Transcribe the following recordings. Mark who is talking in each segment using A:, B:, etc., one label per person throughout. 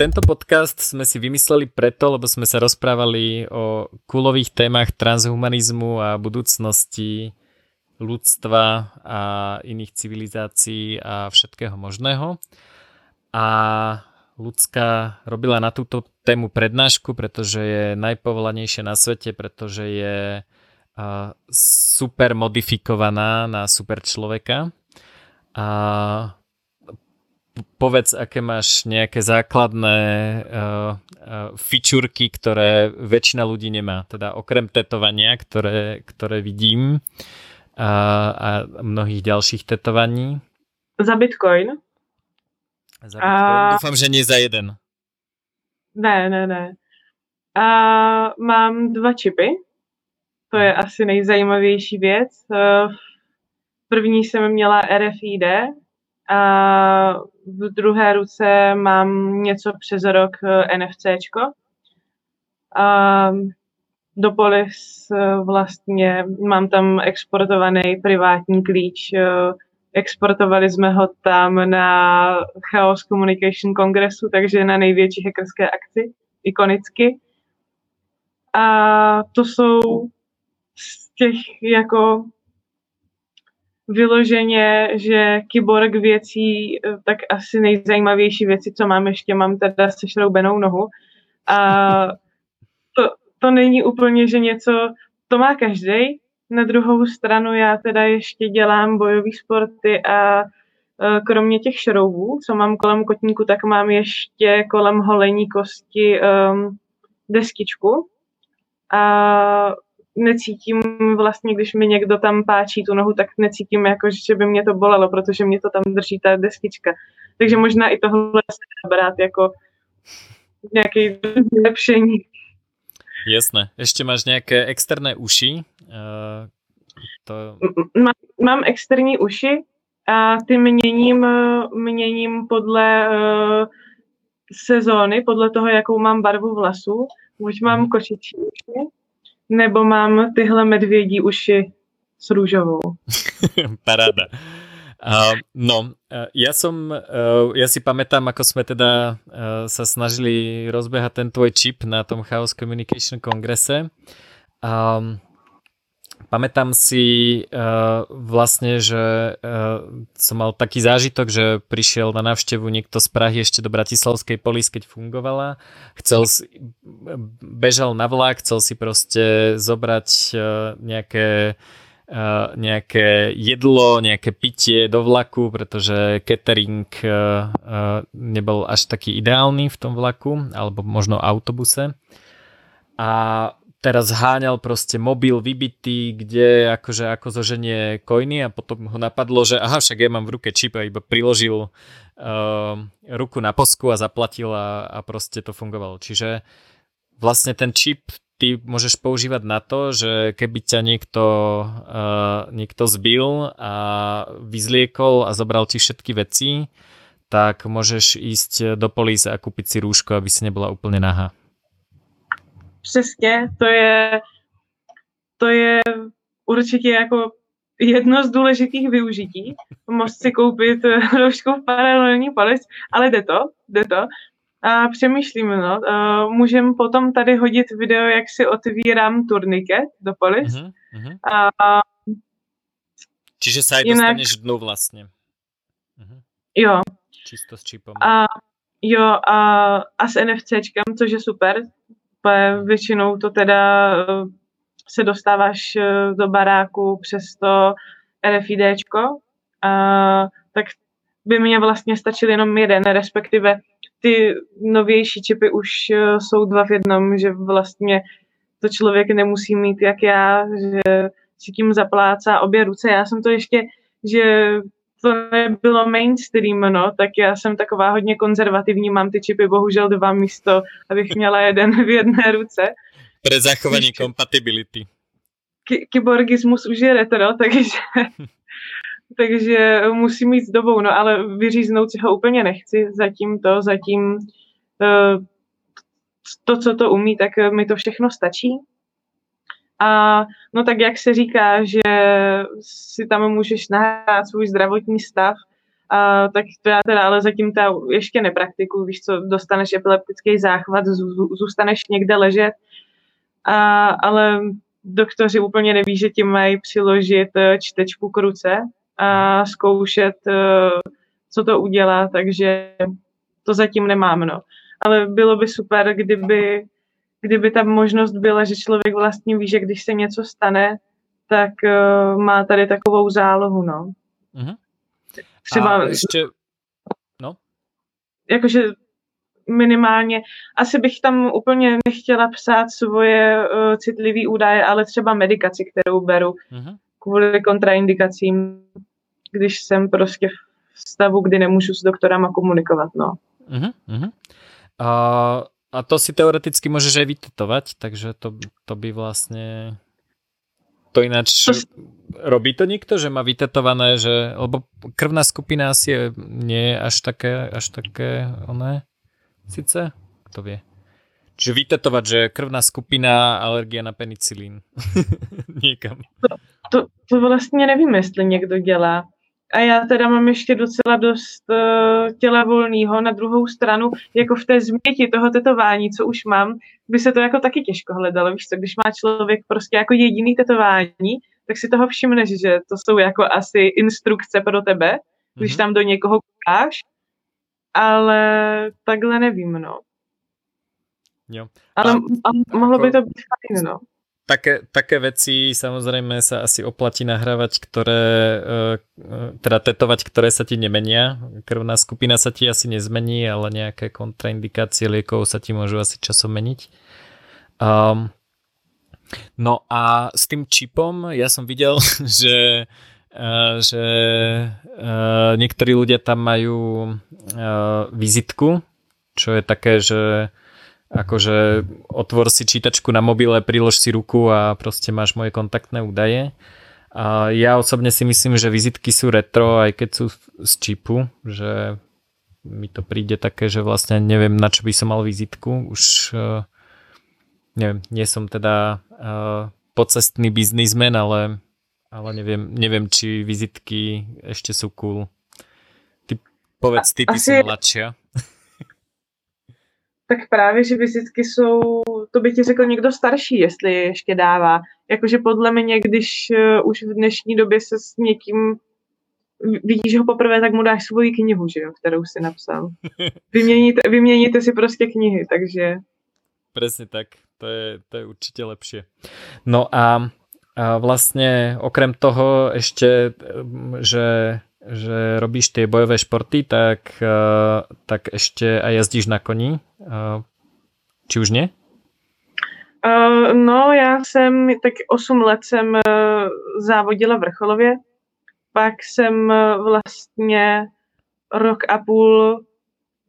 A: tento podcast sme si vymysleli preto, lebo sme sa rozprávali o kulových témach transhumanizmu a budúcnosti ľudstva a iných civilizácií a všetkého možného. A ľudská robila na túto tému prednášku, pretože je najpovolanejšia na svete, pretože je super modifikovaná na super človeka. A povedz, aké máš nejaké základné uh, uh, fičurky, ktoré väčšina ľudí nemá. Teda okrem tetovania, ktoré, ktoré vidím a, a mnohých ďalších tetovaní.
B: Za Bitcoin.
A: Za Bitcoin. A... Dúfam, že nie za jeden.
B: Ne, ne, ne. A mám dva čipy. To je asi nejzajímavější věc. První jsem měla RFID, a v druhé ruce mám něco přes rok eh, NFCčko. A do Polis eh, vlastně mám tam exportovaný privátní klíč. Eh, exportovali jsme ho tam na Chaos Communication Kongresu, takže na největší hackerské akci, ikonicky. A to jsou z těch jako vyloženě, že kyborg věcí, eh, tak asi nejzajímavější věci, co mám ještě, mám teda sešroubenou nohu. A to, to není úplně, že něco, to má každý. Na druhou stranu já teda ještě dělám bojové sporty a eh, kromě těch šroubů, co mám kolem kotníku, tak mám ještě kolem holení kosti um, deskičku. A necítím vlastně, když mi někdo tam páčí tu nohu, tak necítím jako, že by mě to bolelo, protože mě to tam drží ta deskička. Takže možná i tohle se brát jako nějaké zlepšení.
A: Jasné. Ještě máš nějaké externé uši? Uh,
B: to... Mám, mám externí uši a ty měním, měním podle uh, sezóny, podle toho, jakou mám barvu vlasů. Už mám mhm. košičí uši, nebo mám tyhle medvědí uši s růžovou.
A: Paráda. Uh, no, uh, ja som, uh, ja si pamätám, ako sme teda uh, sa snažili rozbehať ten tvoj čip na tom Chaos Communication kongrese. Um, Pamätám si uh, vlastne, že uh, som mal taký zážitok, že prišiel na návštevu niekto z Prahy ešte do Bratislavskej polis, keď fungovala. Chcel si, bežal na vlak, chcel si proste zobrať uh, nejaké Uh, nejaké jedlo, nejaké pitie do vlaku, pretože catering uh, uh, nebol až taký ideálny v tom vlaku, alebo možno autobuse. A teraz háňal proste mobil vybitý, kde akože ako zoženie koiny a potom ho napadlo, že aha, však ja mám v ruke čip a iba priložil uh, ruku na posku a zaplatil a, a proste to fungovalo. Čiže vlastne ten čip ty môžeš používať na to, že keby ťa niekto, uh, niekto zbil a vyzliekol a zobral ti všetky veci, tak môžeš ísť do políce a kúpiť si rúško, aby si nebola úplne nahá.
B: Přesně, to je, to je určitě jako jedno z důležitých využití. Moc si koupit roušku v paralelní palic, ale jde to, jde to. A přemýšlím, no, uh, můžem potom tady hodit video, jak si otvírám turniket do polis. Uh-huh, uh-huh. A,
A: Čiže sa aj jinak, dostaneš dnu vlastně.
B: Uh-huh. Jo.
A: Čisto s čipom.
B: A, jo, a, a s NFCčkem, což je super, většinou to teda eh, se dostáváš eh, do baráku přes to RFIDčko, a, tak by mě vlastně stačil jenom jeden, respektive ty novější čipy už eh, jsou dva v jednom, že vlastně to člověk nemusí mít jak já, že si tím zaplácá obě ruce. Já jsem to ještě, že to nebylo mainstream, no, tak já jsem taková hodně konzervativní, mám ty čipy bohužel dva místo, abych měla jeden v jedné ruce.
A: Pre zachování kompatibility.
B: Ky- kyborgismus už je retro, takže, takže musím mít s dobou, no ale vyříznout si ho úplně nechci, zatím to, zatím uh, to, co to umí, tak mi to všechno stačí. A no tak jak se říká, že si tam můžeš nahrát svůj zdravotní stav a, tak to já teda ale zatím ta ještě nepraktikuju, víš co, dostaneš epileptický záchvat, zůstaneš někde ležet, a, ale doktoři úplně neví, že ti mají přiložit eh, čtečku k ruce a zkoušet, eh, co to udělá, takže to zatím nemám, no. Ale bylo by super, kdyby, kdyby ta možnost byla, že člověk vlastně ví, že když se něco stane, tak uh, má tady takovou zálohu, no. Mm-hmm.
A: Třeba... A ještě... No?
B: Jakože minimálně, asi bych tam úplně nechtěla psát svoje uh, citlivé údaje, ale třeba medikaci, kterou beru mm-hmm. kvůli kontraindikacím, když jsem prostě v stavu, kdy nemůžu s doktorama komunikovat, no.
A: Mm-hmm. A, a to si teoreticky můžeš aj vytetovať, takže to, to by vlastně to ináč to... robí to niekto, že má vytetované, že, lebo krvná skupina asi je, nie je až také, až také, oné, Sice? Kto vie? Čiže vytetovať, že krvná skupina, alergie na penicilín. Niekam.
B: To, to, to vlastně nevím, jestli někdo dělá. A já teda mám ještě docela dost uh, těla volného. Na druhou stranu, jako v té změti toho tetování, co už mám, by se to jako taky těžko hledalo. Víš co, když má člověk prostě jako jediný tetování, tak si toho všimneš, že to jsou jako asi instrukce pro tebe, když mm-hmm. tam do někoho koukáš ale takhle nevím, no.
A: Jo.
B: Ale, a, mohlo by to být fajn, no.
A: Také, také veci samozrejme sa asi oplatí nahrávať, ktoré, e, teda tetovať, ktoré sa ti nemenia. Krvná skupina sa ti asi nezmení, ale nejaké kontraindikácie liekov sa ti môžu asi časom meniť. Um, no a s tým čipom ja som videl, že že niektorí ľudia tam majú vizitku, čo je také, že akože otvor si čítačku na mobile, prilož si ruku a proste máš moje kontaktné údaje. A ja osobne si myslím, že vizitky sú retro, aj keď sú z čipu, že mi to príde také, že vlastne neviem, na čo by som mal vizitku. Už neviem, nie som teda pocestný biznismen, ale ale neviem, neviem, či vizitky ešte sú cool. Ty povedz, ty, ty Asi... si mladšia.
B: Tak právě, že vizitky jsou, to by ti řekl někdo starší, jestli je ještě dává. Jakože podle mě, když uh, už v dnešní době se s někým vidíš ho poprvé, tak mu dáš svoji knihu, že jo, kterou si napsal. Vyměníte, vyměníte si prostě knihy, takže...
A: Presne tak, to je, to je určite lepšie. No a a vlastne okrem toho ešte, že, že robíš tie bojové športy, tak, tak ešte aj jazdíš na koni. Či už nie?
B: Uh, no, já jsem tak 8 let jsem uh, závodila vrcholově, pak jsem uh, vlastně rok a půl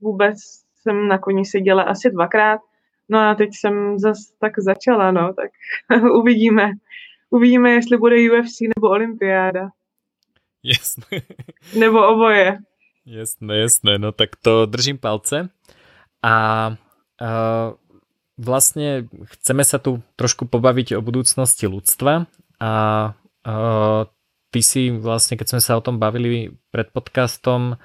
B: vůbec jsem na koni seděla asi dvakrát, no a teď jsem zas tak začala, no, tak uvidíme uvidíme, jestli bude UFC nebo olympiáda.
A: Jasné.
B: Nebo oboje.
A: Jasné, jasné, no tak to držím palce. A uh, vlastne chceme sa tu trošku pobaviť o budúcnosti ľudstva a uh, ty si vlastne, keď sme sa o tom bavili pred podcastom,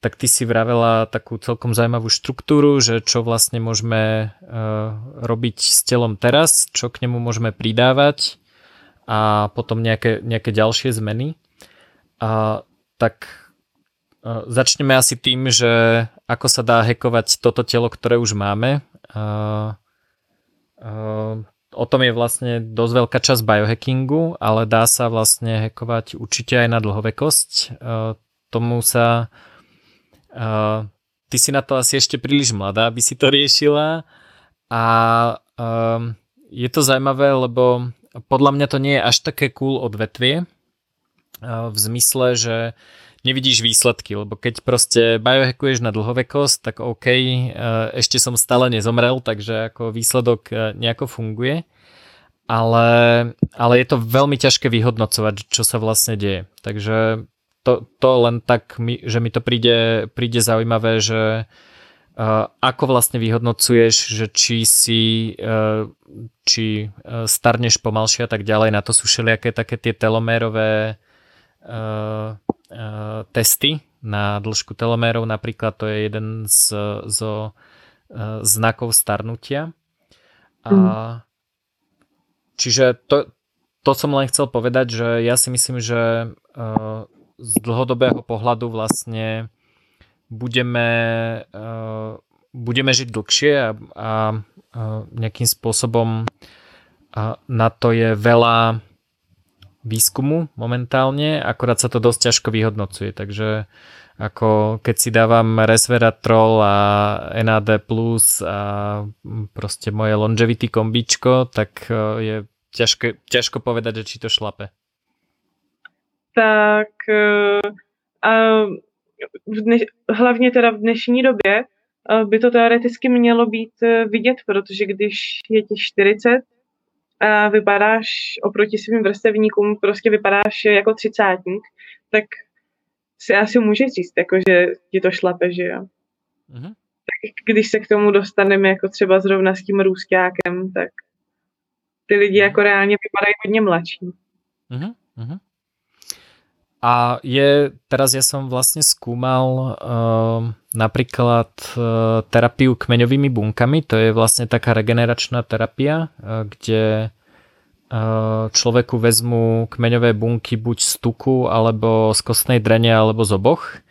A: tak ty si vravela takú celkom zaujímavú štruktúru, že čo vlastne môžeme uh, robiť s telom teraz, čo k nemu môžeme pridávať a potom nejaké, nejaké ďalšie zmeny. Tak začneme asi tým, že ako sa dá hekovať toto telo, ktoré už máme. A, a, o tom je vlastne dosť veľká časť biohackingu, ale dá sa vlastne hekovať určite aj na dlhovekosť. A, tomu sa... A, ty si na to asi ešte príliš mladá, aby si to riešila. A a je to zaujímavé, lebo podľa mňa to nie je až také cool odvetvie v zmysle, že nevidíš výsledky, lebo keď proste biohackuješ na dlhovekosť, tak OK, ešte som stále nezomrel, takže ako výsledok nejako funguje, ale, ale je to veľmi ťažké vyhodnocovať, čo sa vlastne deje. Takže to, to len tak, že mi to príde, príde zaujímavé, že ako vlastne vyhodnocuješ, že či si či starneš pomalšie a tak ďalej, na to sú všelijaké také tie telomérové testy, na dĺžku telomérov napríklad, to je jeden z, zo uh, znakov starnutia. A, mm. Čiže to, to som len chcel povedať, že ja si myslím, že z dlhodobého pohľadu vlastne budeme, budeme žiť dlhšie a, a nejakým spôsobom uh, na to je veľa výskumu momentálne, akorát sa to dosť ťažko vyhodnocuje, takže ako keď si dávam resveratrol a NAD+, a proste moje longevity kombičko, tak e, je ťažko, ťažko povedať, že či to šlape.
B: Tak e, a v dneš, hlavně teda v dnešní době e, by to teoreticky mělo být vidět, protože když je ti 40, a vypadáš oproti svým vrstevníkům, prostě vypadáš jako třicátník, tak si asi může říct, jako, že ti to šlape, že jo. Mm-hmm. Tak když se k tomu dostaneme jako třeba zrovna s tím růstákem, tak ty lidi mm-hmm. jako reálně vypadají hodně mladší. Mm-hmm.
A: A je, teraz ja som vlastne skúmal uh, napríklad uh, terapiu kmeňovými bunkami, to je vlastne taká regeneračná terapia, uh, kde uh, človeku vezmu kmeňové bunky buď z tuku, alebo z kostnej drene, alebo z oboch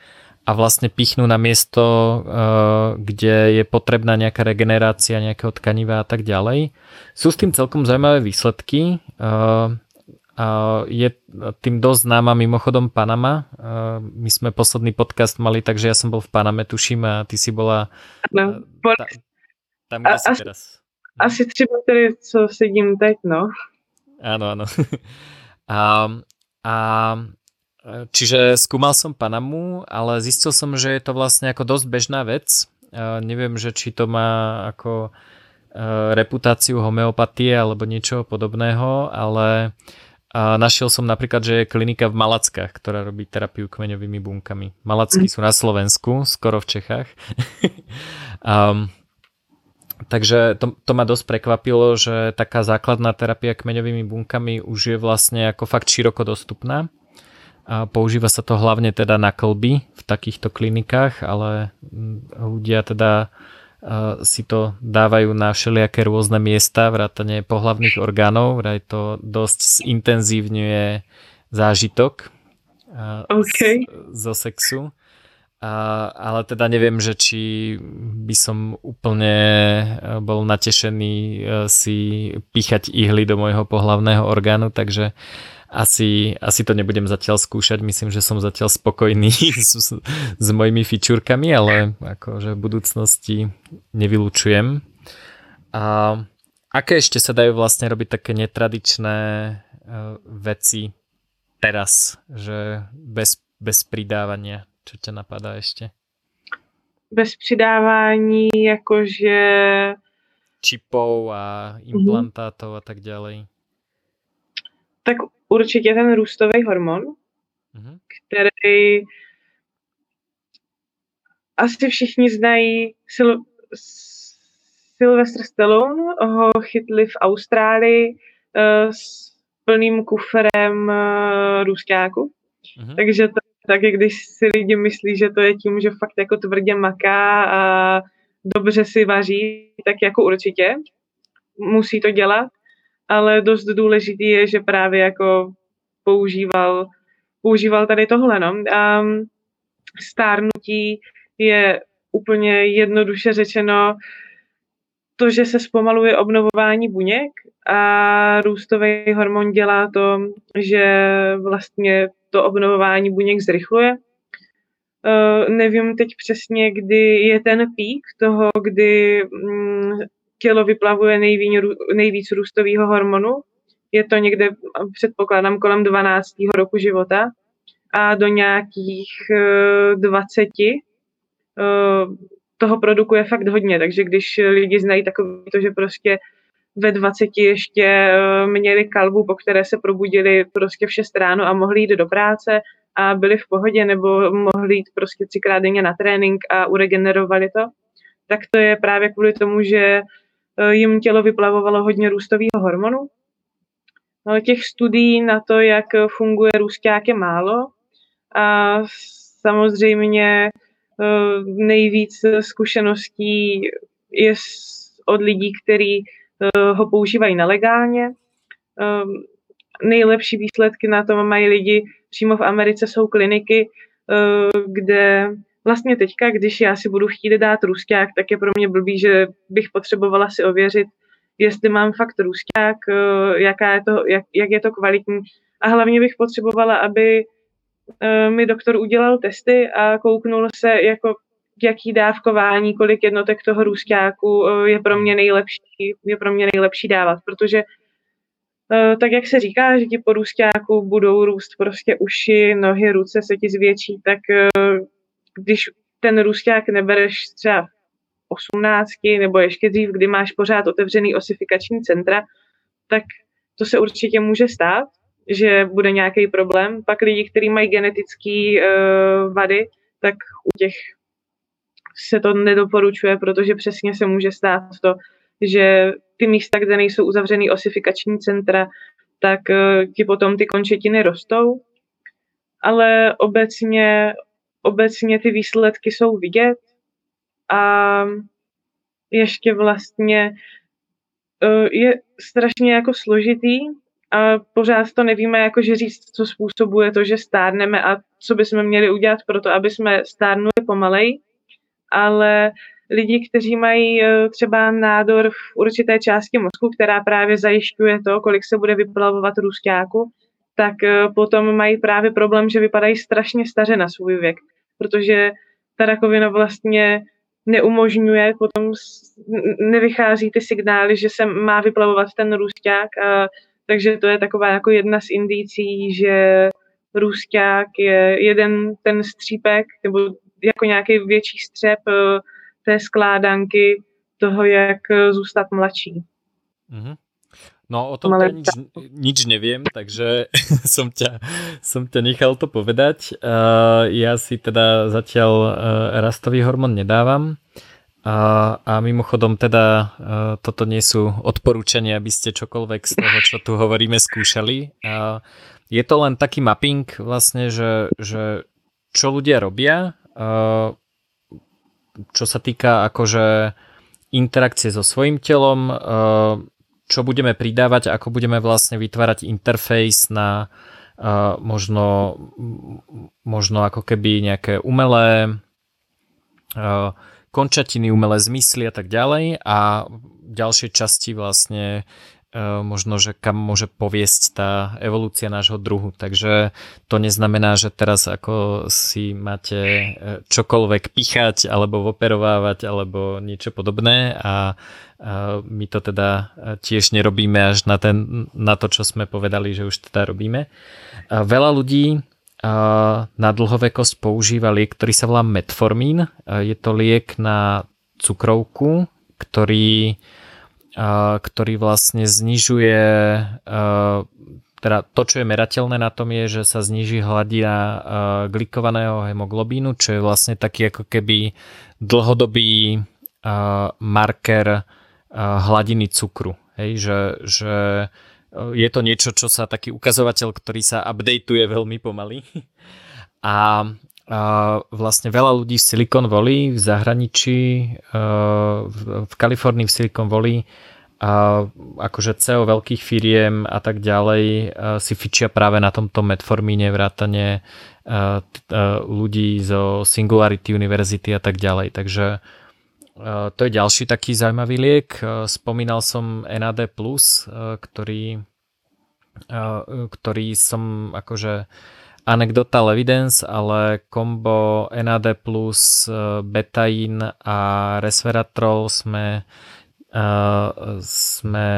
A: a vlastne pichnú na miesto, uh, kde je potrebná nejaká regenerácia nejakého tkaniva a tak ďalej. Sú s tým celkom zaujímavé výsledky. Uh, je tým dosť známa mimochodom Panama. My sme posledný podcast mali, takže ja som bol v Paname, tuším, a ty si bola no, bol... ta, tam, kde a, si
B: asi,
A: teraz.
B: Asi třeba tady, co sedím teď, no.
A: Áno, áno. A, a čiže skúmal som Panamu, ale zistil som, že je to vlastne ako dosť bežná vec. Neviem, že či to má ako reputáciu homeopatie alebo niečo podobného, ale a našiel som napríklad, že je klinika v Malackách, ktorá robí terapiu kmeňovými bunkami. Malacky mm. sú na Slovensku, skoro v Čechách. um, takže to, to ma dosť prekvapilo, že taká základná terapia kmeňovými bunkami už je vlastne ako fakt široko dostupná. A používa sa to hlavne teda na klby v takýchto klinikách, ale ľudia teda si to dávajú na všelijaké rôzne miesta, vrátane pohlavných orgánov, vraj to dosť intenzívňuje zážitok okay. zo sexu. A, ale teda neviem, že či by som úplne e, bol natešený e, si píchať ihly do môjho pohlavného orgánu, takže asi, asi to nebudem zatiaľ skúšať, myslím, že som zatiaľ spokojný s, s mojimi fičúrkami, ale akože v budúcnosti nevylučujem. A aké ešte sa dajú vlastne robiť také netradičné uh, veci teraz, že bez, bez pridávania? Čo ťa napadá ešte?
B: Bez přidávání, jakože...
A: Čipov a implantátov mm-hmm. a tak ďalej.
B: Tak určitě ten růstový hormon, mm-hmm. který asi všichni znají Sil- Sylvester Stallone, ho chytli v Austrálii uh, s plným kuferem uh, růstáku. Mm-hmm. Takže to taky, když si lidi myslí, že to je tím, že fakt jako tvrdě maká a dobře si vaří, tak jako určitě musí to dělat ale dost důležitý je, že právě jako používal, používal tady tohle. No. A stárnutí je úplně jednoduše řečeno to, že se zpomaluje obnovování buněk a růstový hormon dělá to, že vlastně to obnovování buněk zrychluje. Uh, nevím teď přesně, kdy je ten pík toho, kdy mm, tělo vyplavuje nejvíc, nejvíc růstového hormonu. Je to někde, předpokládám, kolem 12. roku života a do nějakých 20 eh, eh, toho produkuje fakt hodně, takže když lidi znají takový to, že prostě ve 20 ještě eh, měli kalbu, po které se probudili prostě v 6 ráno a mohli jít do práce a byli v pohodě, nebo mohli jít prostě třikrát denně na trénink a uregenerovali to, tak to je právě kvůli tomu, že jim tělo vyplavovalo hodně růstového hormonu. No, těch studií na to, jak funguje růsták, je málo. A samozřejmě nejvíc zkušeností je od lidí, kteří ho používají nelegálně. Nejlepší výsledky na tom mají lidi přímo v Americe, jsou kliniky, kde vlastně teďka, když já si budu chtít dát ruskák, tak je pro mě blbý, že bych potřebovala si ověřit, jestli mám fakt ruskák, jaká je to, jak, jak je to kvalitní. A hlavně bych potřebovala, aby mi doktor udělal testy a kouknul se, jako jaký dávkování, kolik jednotek toho růstáku je pro mě nejlepší, je pro mě nejlepší dávat, protože tak jak se říká, že ti po růstáku budou růst prostě uši, nohy, ruce se ti zvětší, tak když ten růsták nebereš třeba 18 nebo ještě dřív, kdy máš pořád otevřený osifikační centra, tak to se určitě může stát, že bude nějaký problém. Pak lidi, kteří mají genetické uh, vady, tak u těch se to nedoporučuje, protože přesně se může stát to, že ty místa, kde nejsou uzavřený osifikační centra, tak uh, ti potom ty končetiny rostou. Ale obecně, obecně ty výsledky jsou vidět a ještě vlastně uh, je strašně jako složitý a pořád to nevíme, jakože říct, co způsobuje to, že stárneme a co bychom měli udělat pro to, aby jsme stárnuli pomalej, ale lidi, kteří mají e, třeba nádor v určité části mozku, která právě zajišťuje to, kolik se bude vyplavovat růstáku, tak e, potom mají právě problém, že vypadají strašně staře na svůj věk, protože ta rakovina vlastně neumožňuje, potom nevychází ty signály, že se má vyplavovat ten růsták a takže to je taková jako jedna z indicí, že růsták je jeden ten střípek, nebo jako nějaký větší střep eh, té skládanky toho, jak eh, zůstat mladší.
A: Mm-hmm. No o tom ja nič, nič neviem, takže som ťa, som ťa nechal to povedať. Uh, ja si teda zatiaľ uh, rastový hormón nedávam. A, a mimochodom teda toto nie sú odporúčania, aby ste čokoľvek z toho, čo tu hovoríme, skúšali. Je to len taký mapping vlastne, že, že čo ľudia robia, čo sa týka akože interakcie so svojím telom, čo budeme pridávať, ako budeme vlastne vytvárať interfejs na možno, možno ako keby nejaké umelé končatiny, umelé zmysly a tak ďalej. A ďalšie časti vlastne možno, že kam môže poviesť tá evolúcia nášho druhu. Takže to neznamená, že teraz ako si máte e, čokoľvek pichať alebo operovávať alebo niečo podobné a my to teda tiež nerobíme až na, ten, na to, čo sme povedali, že už teda robíme. Veľa ľudí na dlhovekosť používa liek, ktorý sa volá metformín. Je to liek na cukrovku, ktorý, ktorý vlastne znižuje teda to, čo je merateľné na tom je, že sa zniží hladina glikovaného hemoglobínu, čo je vlastne taký ako keby dlhodobý marker hladiny cukru. Hej, že, že je to niečo, čo sa taký ukazovateľ, ktorý sa updateuje veľmi pomaly. A, a vlastne veľa ľudí v Silicon Valley, v zahraničí, v, v Kalifornii, v Silicon Valley, a akože CEO veľkých firiem a tak ďalej si fičia práve na tomto metformíne vrátane ľudí zo Singularity University a tak ďalej. Takže to je ďalší taký zaujímavý liek. Spomínal som NAD+, ktorý, ktorý som akože anecdotal evidence, ale kombo NAD+, betain a resveratrol sme sme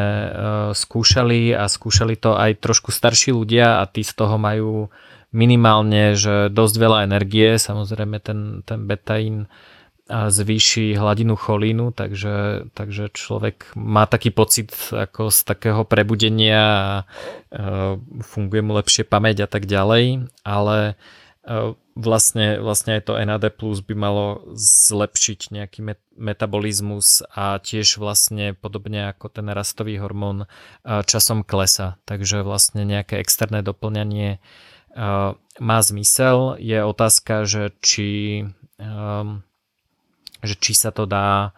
A: skúšali a skúšali to aj trošku starší ľudia a tí z toho majú minimálne, že dosť veľa energie, samozrejme ten, ten betain zvýši hladinu cholínu, takže, takže človek má taký pocit ako z takého prebudenia a funguje mu lepšie pamäť a tak ďalej, ale vlastne, vlastne aj to NAD plus by malo zlepšiť nejaký metabolizmus a tiež vlastne podobne ako ten rastový hormón časom klesa, takže vlastne nejaké externé doplňanie má zmysel. Je otázka, že či, že či sa to dá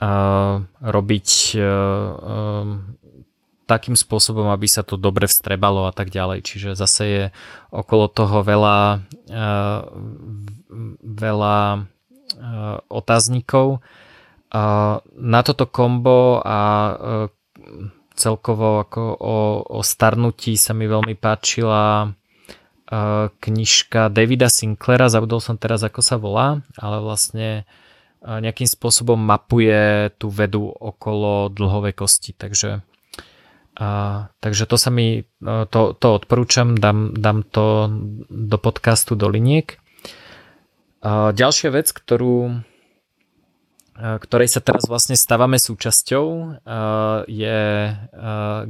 A: uh, robiť uh, takým spôsobom, aby sa to dobre vstrebalo a tak ďalej. Čiže zase je okolo toho veľa, uh, veľa uh, otáznikov. Uh, na toto kombo a uh, celkovo ako o, o starnutí sa mi veľmi páčila knižka Davida Sinclaira, zabudol som teraz ako sa volá, ale vlastne nejakým spôsobom mapuje tú vedu okolo dlhovej kosti, takže a, takže to sa mi, to, to odporúčam, dám, dám to do podcastu do liniek. A ďalšia vec, ktorú, ktorej sa teraz vlastne stávame súčasťou, je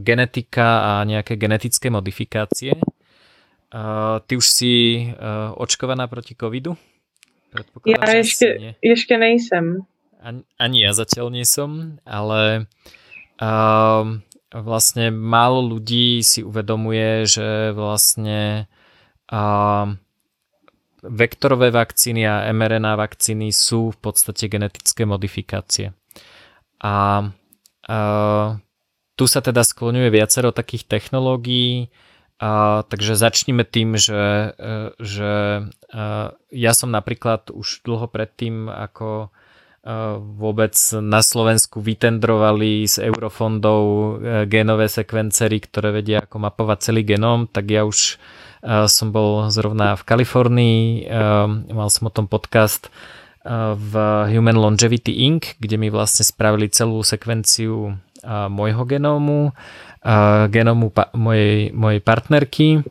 A: genetika a nejaké genetické modifikácie. Ty už si očkovaná proti covidu?
B: Ja ešte, ešte nejsem.
A: Ani, ani ja zatiaľ nie som, ale vlastne málo ľudí si uvedomuje, že vlastne a, vektorové vakcíny a mRNA vakcíny sú v podstate genetické modifikácie. A, a tu sa teda skloňuje viacero takých technológií, a, takže začneme tým, že, e, že a, ja som napríklad už dlho predtým, ako vôbec na Slovensku vytendrovali z eurofondov e, genové sekvencery, ktoré vedia ako mapovať celý genóm, tak ja už e, som bol zrovna v Kalifornii, e, mal som o tom podcast v Human Longevity Inc., kde mi vlastne spravili celú sekvenciu môjho genómu, genómu mojej, mojej partnerky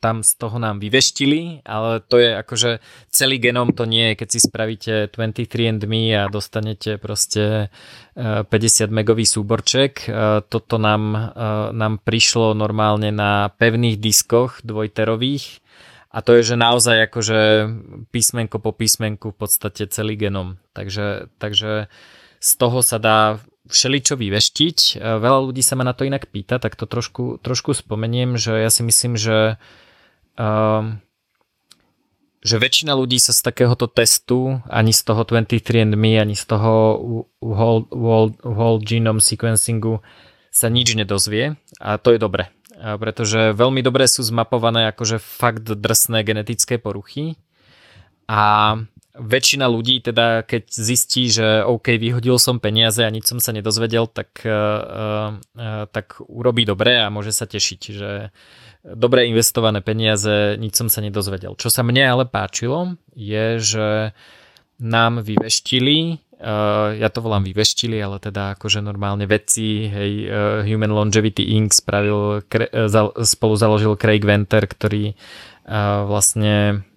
A: tam z toho nám vyveštili, ale to je akože celý genom to nie je, keď si spravíte 23andMe a dostanete proste 50 e, megový súborček. E, toto nám, e, nám prišlo normálne na pevných diskoch dvojterových a to je, že naozaj akože písmenko po písmenku v podstate celý genom. Takže, takže z toho sa dá všeličo vyveštiť. E, veľa ľudí sa ma na to inak pýta, tak to trošku, trošku spomeniem, že ja si myslím, že uh, že väčšina ľudí sa z takéhoto testu, ani z toho 23andMe, ani z toho whole, whole, whole genome sequencingu sa nič nedozvie a to je dobre, pretože veľmi dobre sú zmapované akože fakt drsné genetické poruchy a väčšina ľudí teda, keď zistí, že OK, vyhodil som peniaze a nič som sa nedozvedel, tak, uh, uh, tak urobí dobre a môže sa tešiť, že dobre investované peniaze, nič som sa nedozvedel. Čo sa mne ale páčilo, je, že nám vyveštili, uh, ja to volám vyveštili, ale teda akože normálne vedci, hej, uh, Human Longevity Inc. spravil, kre, uh, spolu založil Craig Venter, ktorý uh, vlastne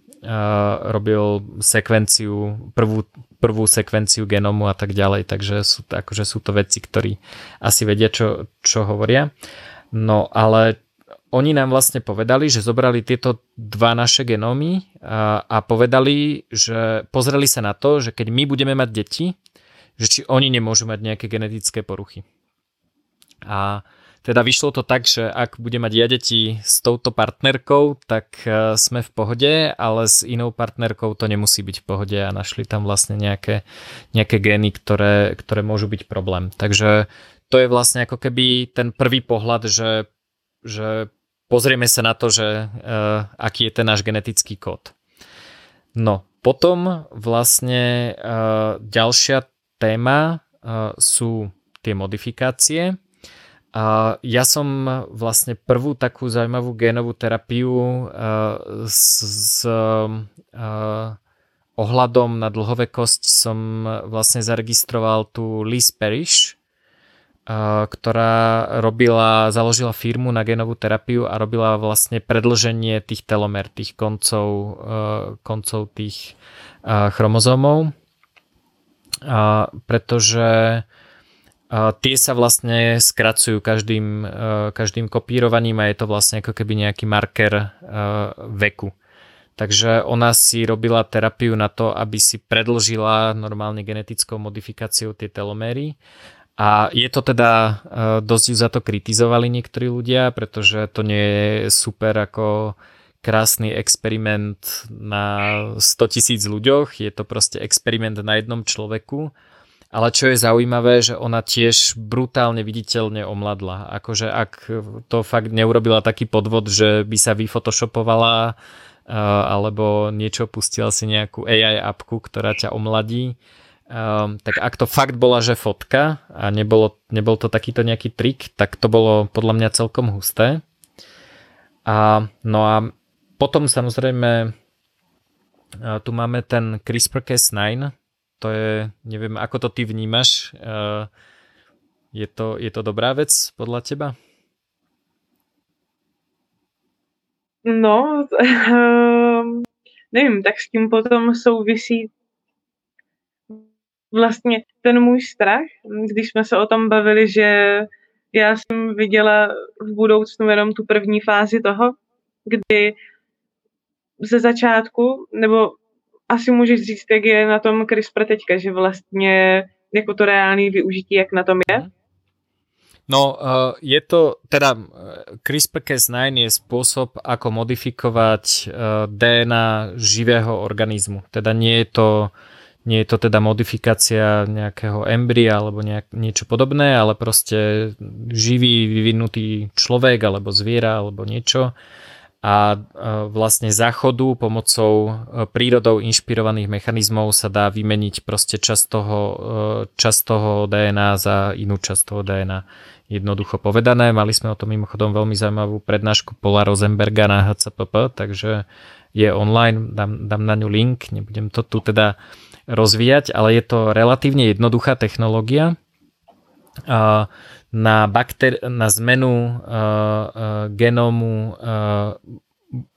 A: robil sekvenciu, prvú, prvú sekvenciu genomu a tak ďalej, takže sú, akože sú to veci, ktorí asi vedia, čo, čo hovoria. No ale oni nám vlastne povedali, že zobrali tieto dva naše genómy a, a povedali, že pozreli sa na to, že keď my budeme mať deti, že či oni nemôžu mať nejaké genetické poruchy. A teda vyšlo to tak, že ak bude mať ja deti s touto partnerkou, tak e, sme v pohode, ale s inou partnerkou to nemusí byť v pohode a našli tam vlastne nejaké, nejaké gény, ktoré, ktoré môžu byť problém. Takže to je vlastne ako keby ten prvý pohľad, že, že pozrieme sa na to, že uh, aký je ten náš genetický kód. No, potom vlastne uh, ďalšia téma uh, sú tie modifikácie ja som vlastne prvú takú zaujímavú génovú terapiu uh, s, s uh, ohľadom na dlhovekosť som vlastne zaregistroval tu Liz Parrish, uh, ktorá robila, založila firmu na génovú terapiu a robila vlastne predlženie tých telomer, tých koncov, koncov tých chromozómov. Pretože tie sa vlastne skracujú každým, e, každým kopírovaním a je to vlastne ako keby nejaký marker e, veku. Takže ona si robila terapiu na to, aby si predlžila normálne genetickou modifikáciou tie teloméry A je to teda, dosť ju za to kritizovali niektorí ľudia, pretože to nie je super ako krásny experiment na 100 tisíc ľuďoch, je to proste experiment na jednom človeku ale čo je zaujímavé, že ona tiež brutálne viditeľne omladla. Akože ak to fakt neurobila taký podvod, že by sa vyfotoshopovala uh, alebo niečo, pustila si nejakú AI appku, ktorá ťa omladí, um, tak ak to fakt bola, že fotka a nebolo, nebol to takýto nejaký trik, tak to bolo podľa mňa celkom husté. A, no a potom samozrejme tu máme ten CRISPR-Cas9, to je, neviem, ako to ty vnímaš. Uh, je to, je to dobrá vec podľa teba?
B: No, um, nevím, tak s tím potom souvisí vlastně ten můj strach, když jsme se o tom bavili, že já jsem viděla v budoucnu jenom tu první fázi toho, kdy ze začátku, nebo asi můžeš říct, jak je na tom CRISPR teďka, že vlastně jako to reálné využití, jak na tom je? Mhm.
A: No, uh, je to, teda CRISPR-Cas9 je spôsob, ako modifikovať uh, DNA živého organizmu. Teda nie je to, nie je to teda modifikácia nejakého embria alebo nejak, niečo podobné, ale proste živý, vyvinutý človek alebo zviera alebo niečo a vlastne záchodu pomocou e, prírodou inšpirovaných mechanizmov sa dá vymeniť proste časť toho, e, časť toho DNA za inú časť toho DNA. Jednoducho povedané, mali sme o tom mimochodom veľmi zaujímavú prednášku Paula Rosenberga na HCPP, takže je online, dám, dám na ňu link, nebudem to tu teda rozvíjať, ale je to relatívne jednoduchá technológia. A na, bakter- na zmenu uh, uh, genómu uh,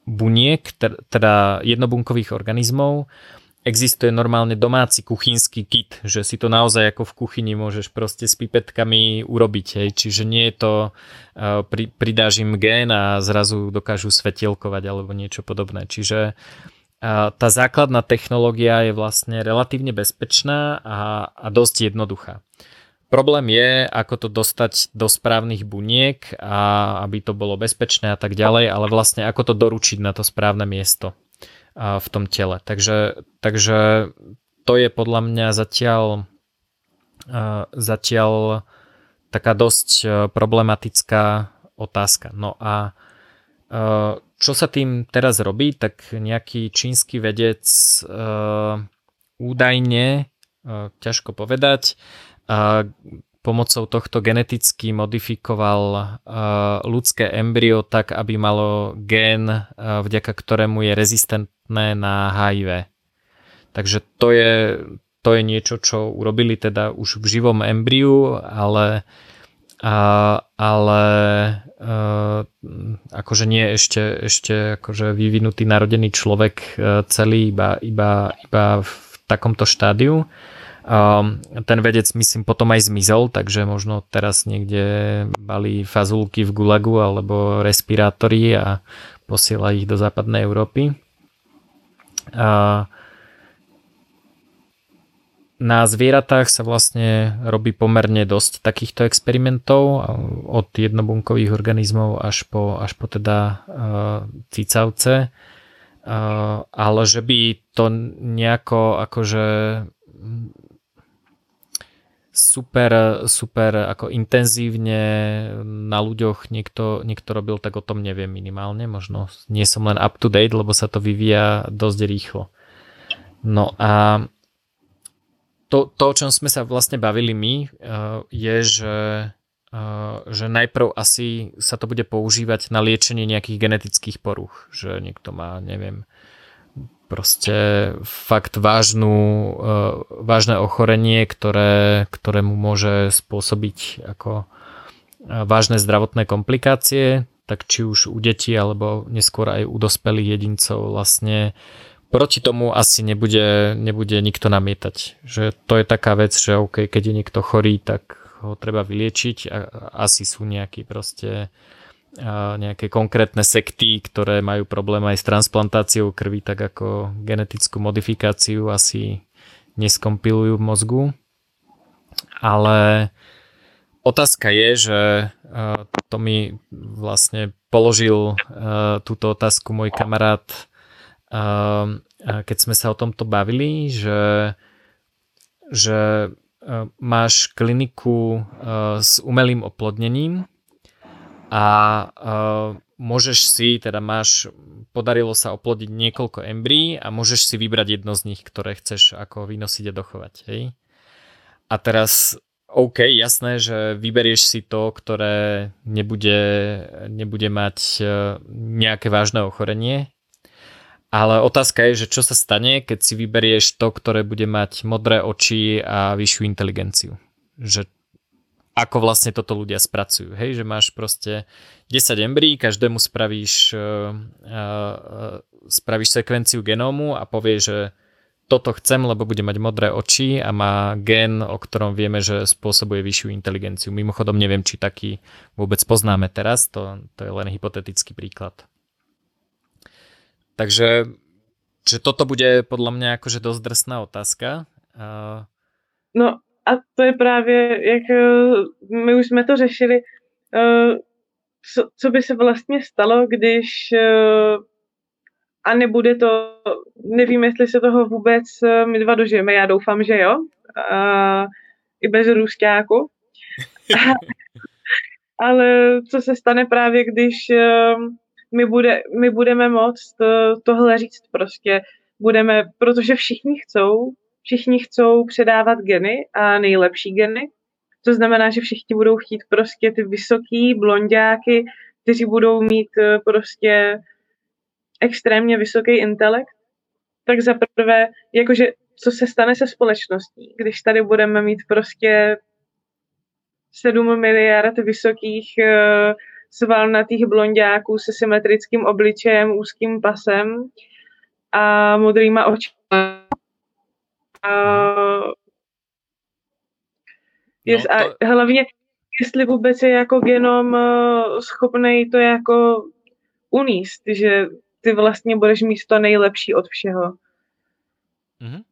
A: buniek, teda jednobunkových organizmov, existuje normálne domáci kuchynský kit, že si to naozaj ako v kuchyni môžeš proste s pipetkami urobiť. Hej. Čiže nie je to, uh, pri, pridáš im gen a zrazu dokážu svetielkovať alebo niečo podobné. Čiže uh, tá základná technológia je vlastne relatívne bezpečná a, a dosť jednoduchá. Problém je, ako to dostať do správnych buniek a aby to bolo bezpečné a tak ďalej, ale vlastne ako to doručiť na to správne miesto v tom tele. Takže, takže to je podľa mňa zatiaľ, zatiaľ taká dosť problematická otázka. No a čo sa tým teraz robí, tak nejaký čínsky vedec údajne, ťažko povedať, pomocou tohto geneticky modifikoval ľudské embryo tak, aby malo gén, vďaka ktorému je rezistentné na HIV. Takže to je, to je niečo, čo urobili teda už v živom embriu, ale a, ale akože nie ešte, ešte akože vyvinutý narodený človek uh, celý iba, iba, iba v takomto štádiu. Ten vedec myslím potom aj zmizol, takže možno teraz niekde balí fazulky v Gulagu alebo respirátory a posiela ich do západnej Európy. A na zvieratách sa vlastne robí pomerne dosť takýchto experimentov od jednobunkových organizmov až po, až po teda uh, cicavce. Uh, ale že by to nejako akože super, super ako intenzívne na ľuďoch niekto, niekto robil, tak o tom neviem minimálne. Možno nie som len up to date, lebo sa to vyvíja dosť rýchlo. No a to, to o čom sme sa vlastne bavili my, eh, je, že, eh, že najprv asi sa to bude používať na liečenie nejakých genetických poruch. Že niekto má, neviem, proste fakt vážnu, e, vážne ochorenie, ktoré, ktoré mu môže spôsobiť ako e, vážne zdravotné komplikácie, tak či už u detí alebo neskôr aj u dospelých jedincov vlastne proti tomu asi nebude, nebude nikto namietať. Že to je taká vec, že OK, keď je niekto chorý, tak ho treba vyliečiť a asi sú nejakí proste nejaké konkrétne sekty, ktoré majú problém aj s transplantáciou krvi, tak ako genetickú modifikáciu asi neskompilujú v mozgu. Ale otázka je, že to mi vlastne položil túto otázku môj kamarát, keď sme sa o tomto bavili, že, že máš kliniku s umelým oplodnením a uh, môžeš si, teda máš, podarilo sa oplodiť niekoľko embryí a môžeš si vybrať jedno z nich, ktoré chceš ako vynosiť a dochovať. Hej? A teraz OK, jasné, že vyberieš si to, ktoré nebude, nebude mať e, nejaké vážne ochorenie, ale otázka je, že čo sa stane, keď si vyberieš to, ktoré bude mať modré oči a vyššiu inteligenciu. Že ako vlastne toto ľudia spracujú. Hej, že máš proste 10 embryí, každému spravíš, uh, uh, spravíš sekvenciu genómu a povieš, že toto chcem, lebo bude mať modré oči a má gen, o ktorom vieme, že spôsobuje vyššiu inteligenciu. Mimochodom neviem, či taký vôbec poznáme teraz, to, to je len hypotetický príklad. Takže že toto bude podľa mňa akože dosť drsná otázka. Uh...
B: No a to je právě, jak uh, my už jsme to řešili, uh, co, co by se vlastně stalo, když uh, a nebude to, nevím, jestli se toho vůbec eh, my dva dožijeme, já doufám, že jo, a, i bez růstáku. Ale co se stane právě, když eh, my, bude, my budeme moct eh, tohle říct prostě, budeme, protože všichni chcou, všichni chcou předávat geny a nejlepší geny, to znamená, že všichni budou chtít prostě ty vysoký blondiáky, kteří budou mít prostě extrémně vysoký intelekt, tak za prvé, jakože co se stane se společností, když tady budeme mít prostě 7 miliard vysokých uh, svalnatých blondiáků se symetrickým obličejem, úzkým pasem a modrýma očima. Yes, no, to... a hlavně, jestli vůbec je jako genom uh, schopný to jako uníst, že ty vlastně budeš mít to nejlepší od všeho.
A: Mm-hmm.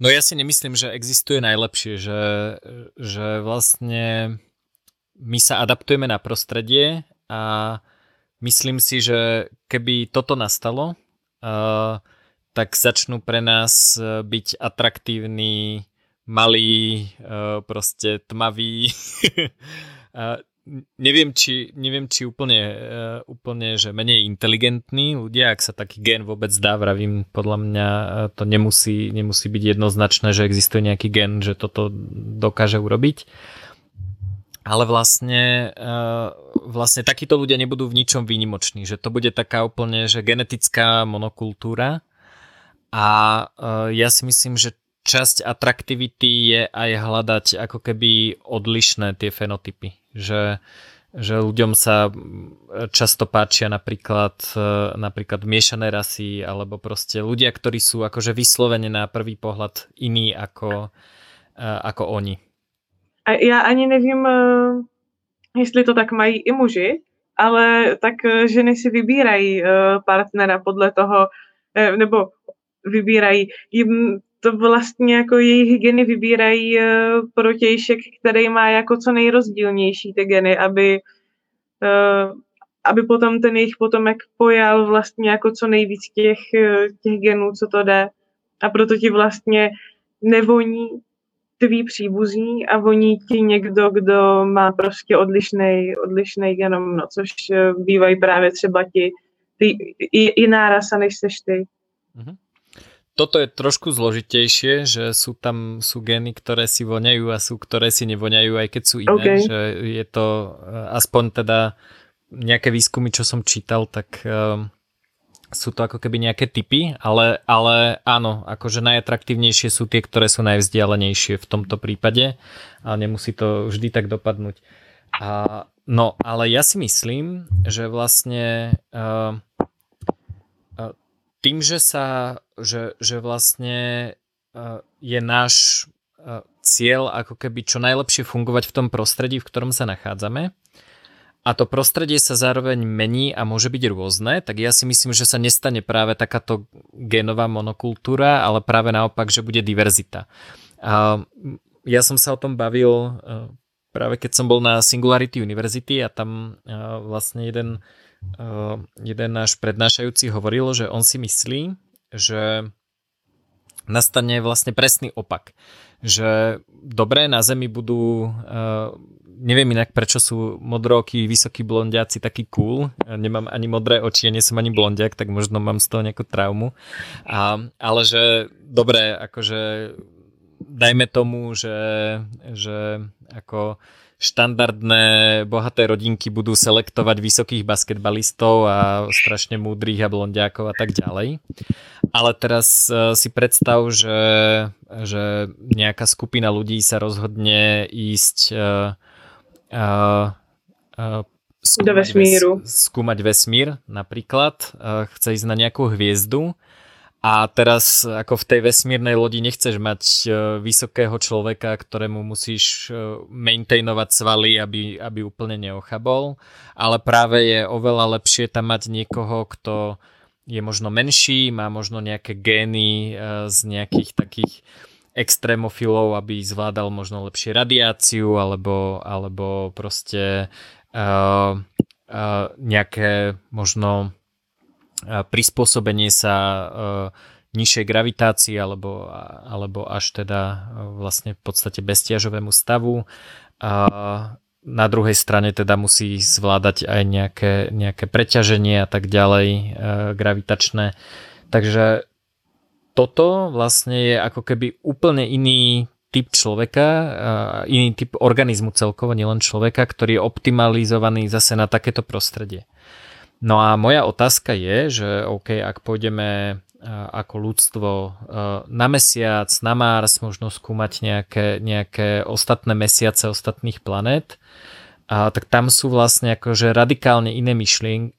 A: No ja si nemyslím, že existuje najlepšie, že, že vlastne my sa adaptujeme na prostredie a myslím si, že keby toto nastalo, uh, tak začnú pre nás byť atraktívni, malí, uh, proste tmaví, neviem, či, neviem, či úplne, uh, úplne, že menej inteligentní ľudia, ak sa taký gen vôbec dá, vravím, podľa mňa to nemusí, nemusí byť jednoznačné, že existuje nejaký gen, že toto dokáže urobiť. Ale vlastne, vlastne takíto ľudia nebudú v ničom výnimoční, že to bude taká úplne, že genetická monokultúra a uh, ja si myslím, že časť atraktivity je aj hľadať ako keby odlišné tie fenotypy že, že ľuďom sa často páčia napríklad, e, napríklad miešané rasy alebo proste ľudia, ktorí sú akože vyslovene na prvý pohľad iní ako, e, ako oni.
B: A já ani nevím, e, jestli to tak mají i muži, ale tak ženy si vybírají partnera podle toho, nebo vybírají. Jim to vlastně jako jejich geny vybírají uh, protějšek, který má jako co nejrozdílnější ty geny, aby, uh, aby potom ten jejich potomek pojal vlastně jako co nejvíc těch, uh, těch genů, co to jde. A proto ti vlastně nevoní tvý příbuzní a voní ti někdo, kdo má prostě odlišný, odlišný genom, no, což bývají právě třeba ti, ty, jiná rasa, než seš ty. Mm-hmm
A: toto je trošku zložitejšie, že sú tam sú gény, ktoré si voňajú a sú, ktoré si nevoňajú, aj keď sú iné, okay. že je to eh, aspoň teda nejaké výskumy, čo som čítal, tak um, sú to ako keby nejaké typy, ale, ale áno, akože najatraktívnejšie sú tie, ktoré sú najvzdialenejšie v tomto prípade a nemusí to vždy tak dopadnúť. A, no, ale ja si myslím, že vlastne uh, tým, že sa, že, že vlastne uh, je náš uh, cieľ ako keby čo najlepšie fungovať v tom prostredí, v ktorom sa nachádzame a to prostredie sa zároveň mení a môže byť rôzne, tak ja si myslím, že sa nestane práve takáto genová monokultúra, ale práve naopak, že bude diverzita. A ja som sa o tom bavil práve keď som bol na Singularity University a tam vlastne jeden, jeden náš prednášajúci hovoril, že on si myslí, že nastane vlastne presný opak. Že dobré na Zemi budú, uh, neviem inak prečo sú modroky, vysokí blondiaci takí cool, nemám ani modré oči, nie som ani blondiak, tak možno mám z toho nejakú traumu. A, ale že dobré, akože dajme tomu, že, že ako štandardné bohaté rodinky budú selektovať vysokých basketbalistov a strašne múdrych a blondiákov a tak ďalej. Ale teraz uh, si predstav, že, že nejaká skupina ľudí sa rozhodne ísť uh, uh, uh,
B: skúmať, Do vesmíru.
A: Ves, skúmať vesmír napríklad, uh, chce ísť na nejakú hviezdu a teraz ako v tej vesmírnej lodi nechceš mať uh, vysokého človeka, ktorému musíš uh, maintainovať svaly, aby, aby úplne neochabol, ale práve je oveľa lepšie tam mať niekoho, kto je možno menší, má možno nejaké gény uh, z nejakých takých extrémofilov, aby zvládal možno lepšie radiáciu alebo, alebo proste uh, uh, nejaké možno prispôsobenie sa e, nižšej gravitácii alebo, alebo až teda e, vlastne v podstate beztiažovému stavu. A na druhej strane teda musí zvládať aj nejaké, nejaké preťaženie a tak ďalej e, gravitačné. Takže toto vlastne je ako keby úplne iný typ človeka, iný typ organizmu celkovo, nielen človeka, ktorý je optimalizovaný zase na takéto prostredie. No a moja otázka je, že OK, ak pôjdeme ako ľudstvo na mesiac, na Mars, možno skúmať nejaké, nejaké ostatné mesiace ostatných planét, tak tam sú vlastne akože radikálne iné myšlien,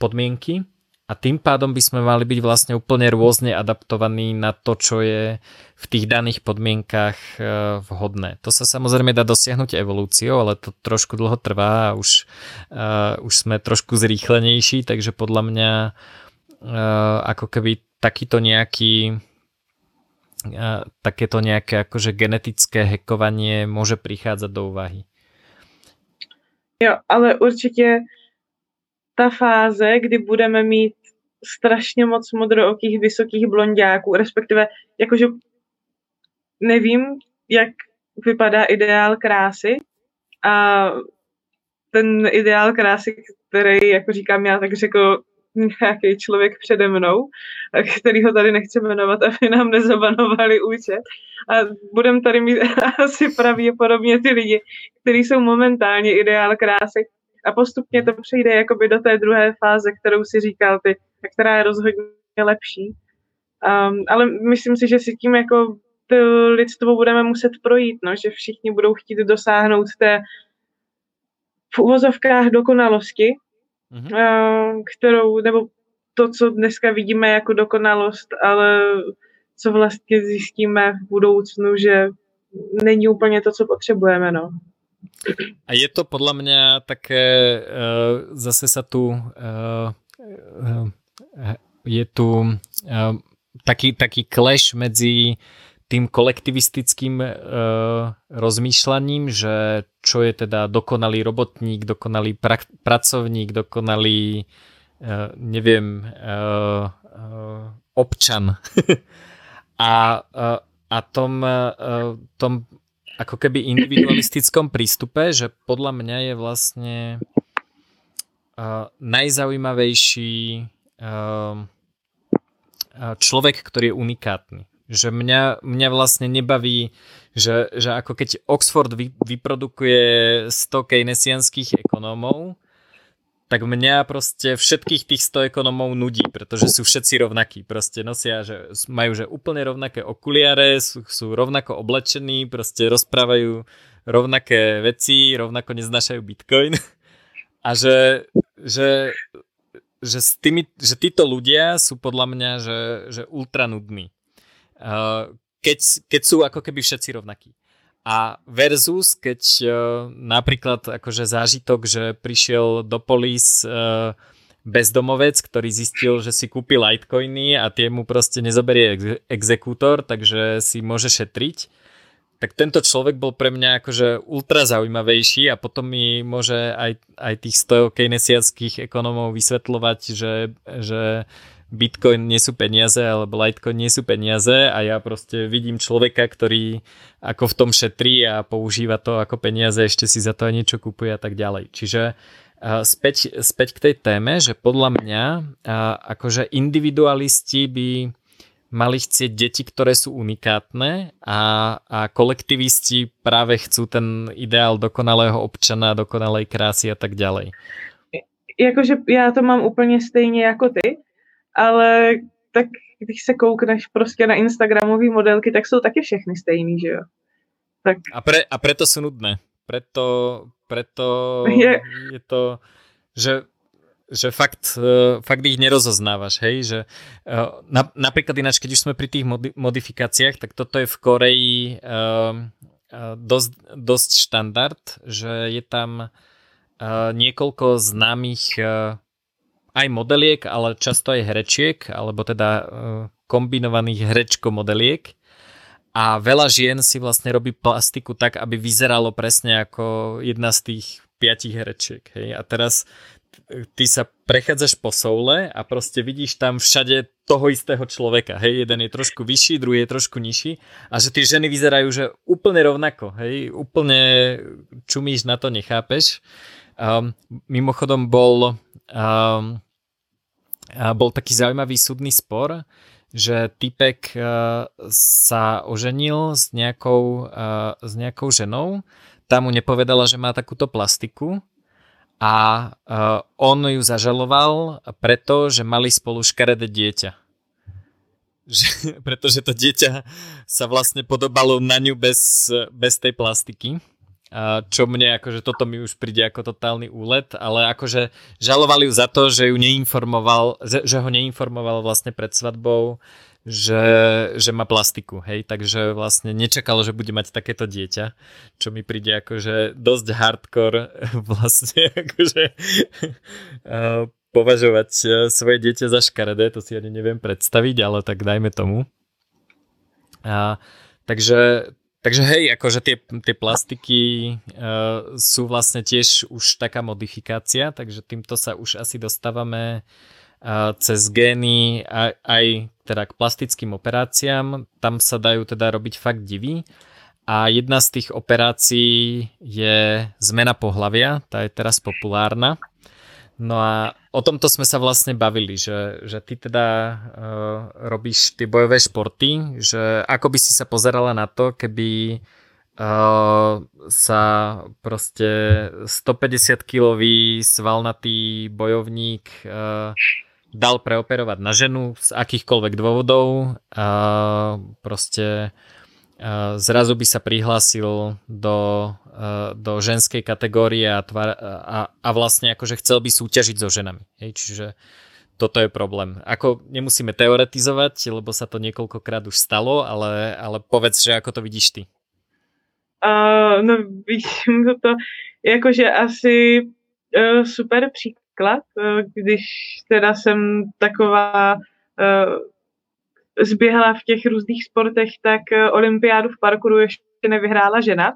A: podmienky a tým pádom by sme mali byť vlastne úplne rôzne adaptovaní na to, čo je v tých daných podmienkach e, vhodné. To sa samozrejme dá dosiahnuť evolúciou, ale to trošku dlho trvá a už, uh, už sme trošku zrýchlenejší, takže podľa mňa uh, ako keby takýto nejaký takéto nejaké akože genetické hekovanie môže prichádzať do úvahy.
B: Jo, ale určitě ta fáze, kdy budeme mít strašně moc modrookých vysokých blondiáků, respektive jakože nevím, jak vypadá ideál krásy. A ten ideál krásy, který, jako říkám já, tak řekl nějaký člověk přede mnou, který ho tady nechci jmenovat, aby nám nezabanovali účet. A budem tady mít asi pravděpodobně ty lidi, kteří jsou momentálně ideál krásy, a postupně to přejde jakoby do té druhé fáze, kterou si říkal ty, která je rozhodně lepší. Um, ale myslím si, že si tím jako to lidstvo budeme muset projít, no, že všichni budou chtít dosáhnout té v uvozovkách dokonalosti, mm-hmm. uh, kterou, nebo to, co dneska vidíme jako dokonalost, ale co vlastně zjistíme v budoucnu, že není úplně to, co potřebujeme, no.
A: A je to podľa mňa také, uh, zase sa tu uh, uh, je tu uh, taký, taký clash medzi tým kolektivistickým uh, rozmýšľaním, že čo je teda dokonalý robotník, dokonalý pra- pracovník, dokonalý uh, neviem uh, občan. A, uh, a tom, tom ako keby individualistickom prístupe, že podľa mňa je vlastne uh, najzaujímavejší človek, ktorý je unikátny. Že mňa, mňa vlastne nebaví, že, že ako keď Oxford vy, vyprodukuje 100 keynesianských ekonómov, tak mňa proste všetkých tých 100 ekonomov nudí, pretože sú všetci rovnakí. Proste nosia, že majú že úplne rovnaké okuliare, sú, sú rovnako oblečení, proste rozprávajú rovnaké veci, rovnako neznášajú bitcoin. A že, že, že, s tými, že títo ľudia sú podľa mňa že, že ultra nudní. Keď, keď sú ako keby všetci rovnakí. A versus, keď uh, napríklad akože zážitok, že prišiel do polis uh, bezdomovec, ktorý zistil, že si kúpi litecoiny a tie mu proste nezoberie ex- exekútor, takže si môže šetriť, tak tento človek bol pre mňa akože ultra zaujímavejší a potom mi môže aj, aj tých 100 keynesiackých ekonomov vysvetľovať, že, že Bitcoin nie sú peniaze alebo Litecoin nie sú peniaze a ja proste vidím človeka, ktorý ako v tom šetrí a používa to ako peniaze, ešte si za to aj niečo kupuje a tak ďalej. Čiže späť, späť k tej téme, že podľa mňa akože individualisti by mali chcieť deti, ktoré sú unikátne a, a kolektivisti práve chcú ten ideál dokonalého občana, dokonalej krásy a tak ďalej.
B: Jakože já to mám úplně stejně jako ty, ale tak když se koukneš prostě na Instagramové modelky, tak jsou taky všechny stejný, že jo?
A: Tak... A, pre, a preto sú nudné. Preto, preto je, je to, že že fakt, uh, fakt ich nerozoznávaš, hej, že na, napríklad ináč, keď už sme pri tých modi- modifikáciách, tak toto je v Koreji uh, dosť, dosť štandard, že je tam niekoľko známych aj modeliek, ale často aj herečiek, alebo teda kombinovaných herečko modeliek a veľa žien si vlastne robí plastiku tak, aby vyzeralo presne ako jedna z tých piatich herečiek. Hej? A teraz ty sa prechádzaš po soule a proste vidíš tam všade toho istého človeka, hej, jeden je trošku vyšší, druhý je trošku nižší a že tie ženy vyzerajú, že úplne rovnako, hej, úplne čumíš na to, nechápeš. Um, mimochodom bol um, bol taký zaujímavý súdny spor, že typek uh, sa oženil s nejakou, uh, s nejakou ženou, tam mu nepovedala, že má takúto plastiku a uh, on ju zažaloval preto, že mali spolu škaredé dieťa. Že, pretože to dieťa sa vlastne podobalo na ňu bez, bez tej plastiky. A čo mne, akože toto mi už príde ako totálny úlet, ale akože žalovali ju za to, že ju neinformoval, že, že ho neinformoval vlastne pred svadbou, že, že má plastiku, hej, takže vlastne nečakal, že bude mať takéto dieťa, čo mi príde akože dosť hardcore vlastne akože považovať svoje dieťa za škaredé, to si ani neviem predstaviť, ale tak dajme tomu. A, takže, takže hej, akože tie, tie plastiky uh, sú vlastne tiež už taká modifikácia, takže týmto sa už asi dostávame uh, cez gény aj, aj teda k plastickým operáciám. Tam sa dajú teda robiť fakt divy. A jedna z tých operácií je zmena pohlavia, tá je teraz populárna. No a o tomto sme sa vlastne bavili, že, že ty teda uh, robíš tie bojové športy, že ako by si sa pozerala na to, keby uh, sa proste 150 kilový svalnatý bojovník uh, dal preoperovať na ženu z akýchkoľvek dôvodov a proste zrazu by sa prihlásil do, do ženskej kategórie a, tvar, a, a vlastne akože chcel by súťažiť so ženami. Hej, čiže toto je problém. Ako nemusíme teoretizovať, lebo sa to niekoľkokrát už stalo, ale, ale povedz, že ako to vidíš ty.
B: Uh, no vidím to jakože asi uh, super příklad sklad, eh, když teda jsem taková uh, zběhla v těch různých sportech, tak uh, olympiádu v parkouru ještě nevyhrála žena.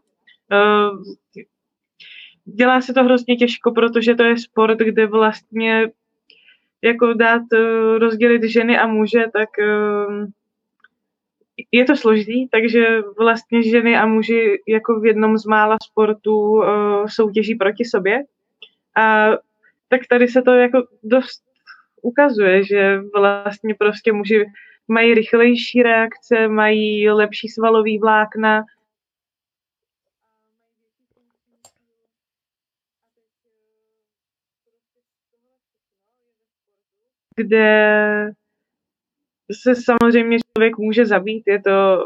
B: Dělá se to hrozně těžko, protože to je sport, kde vlastně jako dát rozdělit ženy a muže, tak je to složitý, takže vlastně ženy a muži jako v jednom z mála sportů soutěží proti sobě. A tak tady se to jako dost ukazuje, že vlastně prostě muži mají rychlejší reakce, mají lepší svalový vlákna, kde se samozřejmě člověk může zabít. Je to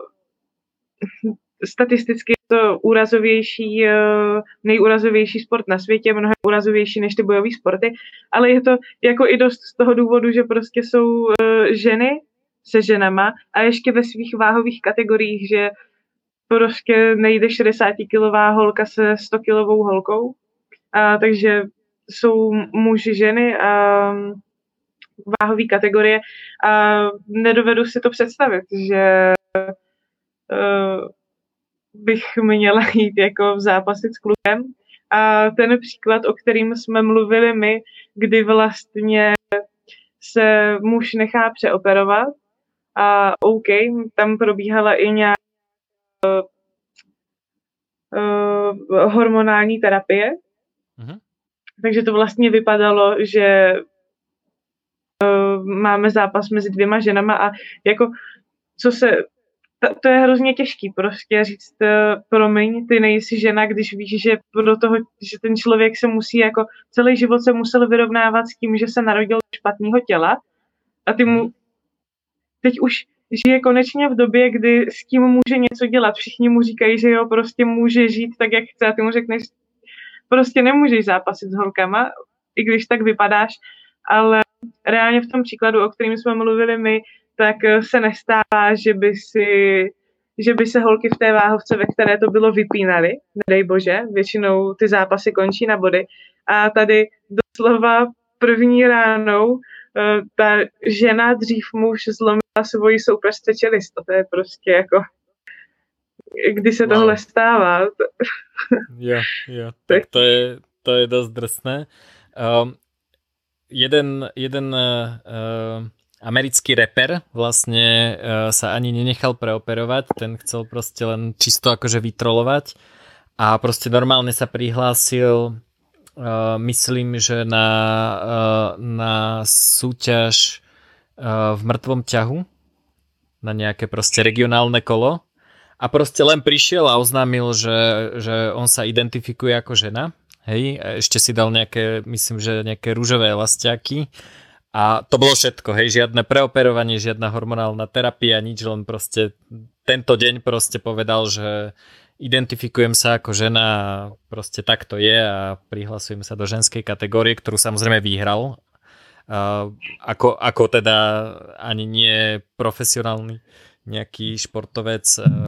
B: statisticky je to úrazovější, eh, nejúrazovější sport na světě, mnohem úrazovější než ty bojové sporty, ale je to jako i dost z toho důvodu, že prostě jsou eh, ženy se ženama a ještě ve svých váhových kategoriích, že prostě nejde 60-kilová holka se 100-kilovou holkou, a, takže jsou muži, ženy a váhové kategorie a nedovedu si to představit, že uh, bych měla jít jako v zápase s klukem. A ten příklad, o kterým jsme mluvili my, kdy vlastně se muž nechá přeoperovat a OK, tam probíhala i nějaká uh, hormonální terapie. Uh-huh. Takže to vlastně vypadalo, že uh, máme zápas mezi dvěma ženama a jako co se to, to je hrozně těžký prostě říct, uh, promiň, ty nejsi žena, když víš, že pro toho, že ten člověk se musí jako celý život se musel vyrovnávat s tím, že se narodil do špatného těla a ty mu teď už žije konečně v době, kdy s tím může něco dělat. Všichni mu říkají, že jo, prostě může žít tak, jak chce a ty mu řekneš, prostě nemůžeš zápasit s holkama, i když tak vypadáš, ale reálně v tom příkladu, o kterým jsme mluvili my, tak se nestává, že by si že by se holky v té váhovce, ve které to bylo, vypínaly, nedej bože, většinou ty zápasy končí na body. A tady doslova první ránou Eh, ta žena dřív muž zlomila svoji soupeřce čelist. To je prostě jako kdy se wow. tohle stává.
A: jo, jo, tak to je, to je dost drsné. Um, jeden jeden uh, americký reper vlastne uh, sa ani nenechal preoperovať, ten chcel proste len čisto akože vytrolovať a proste normálne sa prihlásil uh, myslím, že na, uh, na súťaž uh, v mŕtvom ťahu, na nejaké proste regionálne kolo. A proste len prišiel a oznámil, že, že on sa identifikuje ako žena. Hej, a ešte si dal nejaké, myslím, že nejaké rúžové elastiaky a to bolo všetko, hej, žiadne preoperovanie, žiadna hormonálna terapia, nič, len proste tento deň proste povedal, že identifikujem sa ako žena a proste tak to je a prihlasujem sa do ženskej kategórie, ktorú samozrejme vyhral. Uh, ako, ako teda ani nie profesionálny nejaký športovec,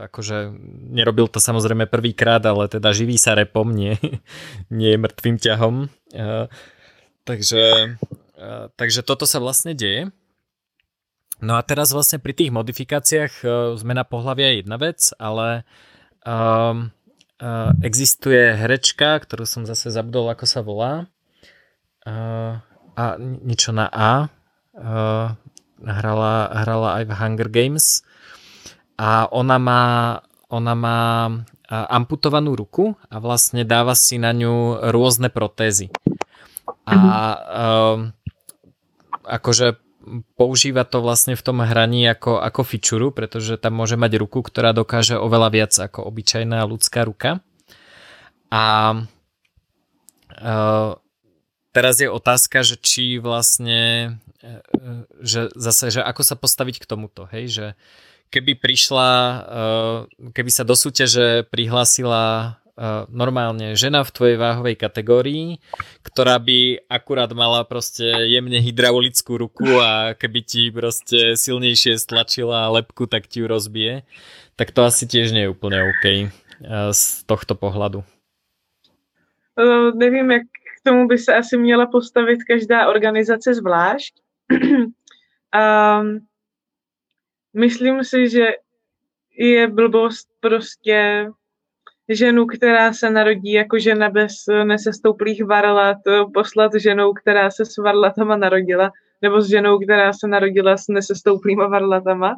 A: akože nerobil to samozrejme prvýkrát, ale teda živí sa repom, nie, nie mŕtvým ťahom. Uh, takže, takže toto sa vlastne deje. No a teraz vlastne pri tých modifikáciách zmena pohľavia je jedna vec, ale Um, uh, existuje herečka, ktorú som zase zabudol, ako sa volá. Uh, a niečo na A. Uh, hrala, hrala aj v Hunger Games. A ona má, ona má amputovanú ruku a vlastne dáva si na ňu rôzne protézy. A uh, akože používa to vlastne v tom hraní ako, ako fičuru, pretože tam môže mať ruku, ktorá dokáže oveľa viac ako obyčajná ľudská ruka. A uh, teraz je otázka, že či vlastne, uh, že zase, že ako sa postaviť k tomuto, hej, že keby prišla, uh, keby sa do súťaže prihlásila normálne žena v tvojej váhovej kategórii, ktorá by akurát mala proste jemne hydraulickú ruku a keby ti proste silnejšie stlačila lepku, tak ti ju rozbije, tak to asi tiež nie je úplne OK z tohto pohľadu.
B: Uh, nevím, jak k tomu by se asi měla postavit každá organizace zvlášť. um, myslím si, že je blbost prostě ženu, která se narodí jako žena bez nesestouplých varlat, poslat ženou, která se s varlatama narodila, nebo s ženou, která se narodila s nesestouplýma varlatama.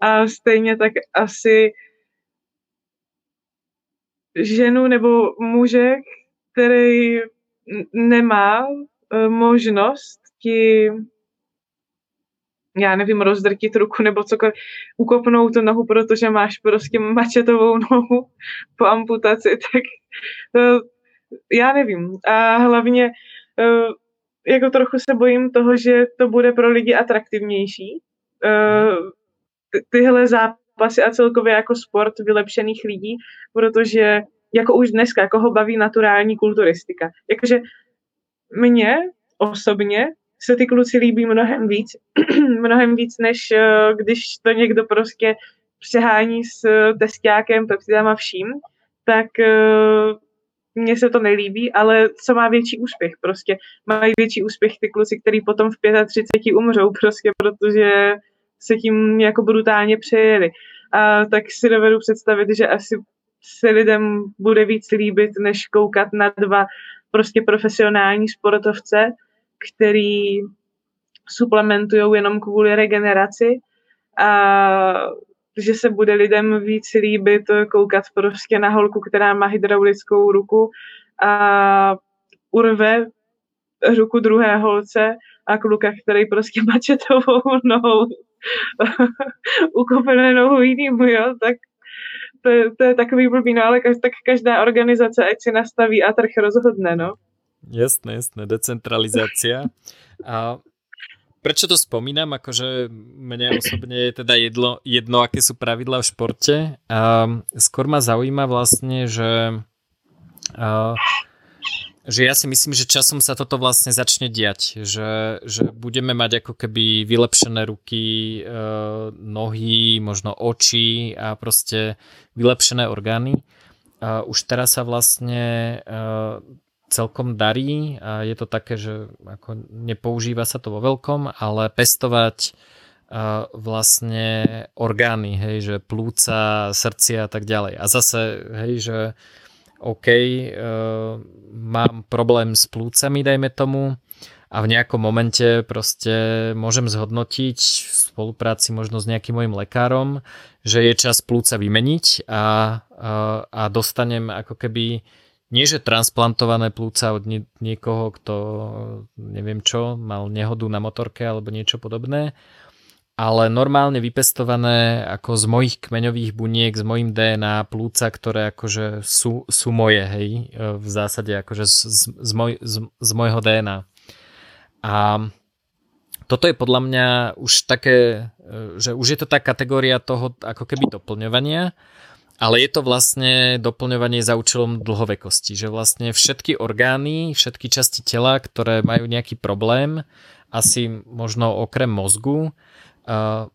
B: A stejně tak asi ženu nebo muže, který nemá eh, možnost ti já nevím, rozdrtit ruku nebo cokoliv, ukopnout tu nohu, protože máš prostě mačetovou nohu po amputaci, tak uh, já nevím. A hlavně uh, jako trochu se bojím toho, že to bude pro lidi atraktivnější. Ty, tyhle zápasy a celkově jako sport vylepšených lidí, protože jako už dneska, jako ho baví naturální kulturistika. Jakože mě osobně se ty kluci líbí mnohem víc, mnohem víc, než uh, když to někdo prostě přehání s uh, testákem, pepsidem a vším, tak uh, mně se to nelíbí, ale co má větší úspěch prostě. Mají větší úspěch ty kluci, který potom v 35 umřou prostě, protože se tím jako brutálně přejeli. A tak si dovedu představit, že asi se lidem bude víc líbit, než koukat na dva prostě profesionální sportovce, který suplementují jenom kvůli regeneraci a že se bude lidem víc líbit koukat prostě na holku, která má hydraulickou ruku a urve ruku druhé holce a kluka, který prostě mačetovou nohou ukopené nohu jinýmu, jo, tak to je, to je takový blbý, no ale tak každá organizace, ať si nastaví a trh rozhodne, no.
A: Jasné, jasné, decentralizácia. A prečo to spomínam? Akože mne osobne je teda jedno, jedno aké sú pravidlá v športe. A skôr ma zaujíma vlastne, že a, že ja si myslím, že časom sa toto vlastne začne diať, že, že budeme mať ako keby vylepšené ruky, e, nohy, možno oči a proste vylepšené orgány. A už teraz sa vlastne e, celkom darí a je to také, že ako nepoužíva sa to vo veľkom, ale pestovať e, vlastne orgány, hej, že plúca, srdcia a tak ďalej. A zase, hej, že OK, uh, mám problém s plúcami, dajme tomu, a v nejakom momente proste môžem zhodnotiť v spolupráci možno s nejakým mojim lekárom, že je čas plúca vymeniť a, a, a dostanem ako keby nie že transplantované plúca od nie, niekoho, kto neviem čo, mal nehodu na motorke alebo niečo podobné, ale normálne vypestované ako z mojich kmeňových buniek, z mojim DNA plúca, ktoré akože sú, sú moje, hej, v zásade akože z, z, z, moj, z, z mojho DNA. A toto je podľa mňa už také, že už je to tá kategória toho ako keby doplňovania, ale je to vlastne doplňovanie za účelom dlhovekosti, že vlastne všetky orgány, všetky časti tela, ktoré majú nejaký problém, asi možno okrem mozgu,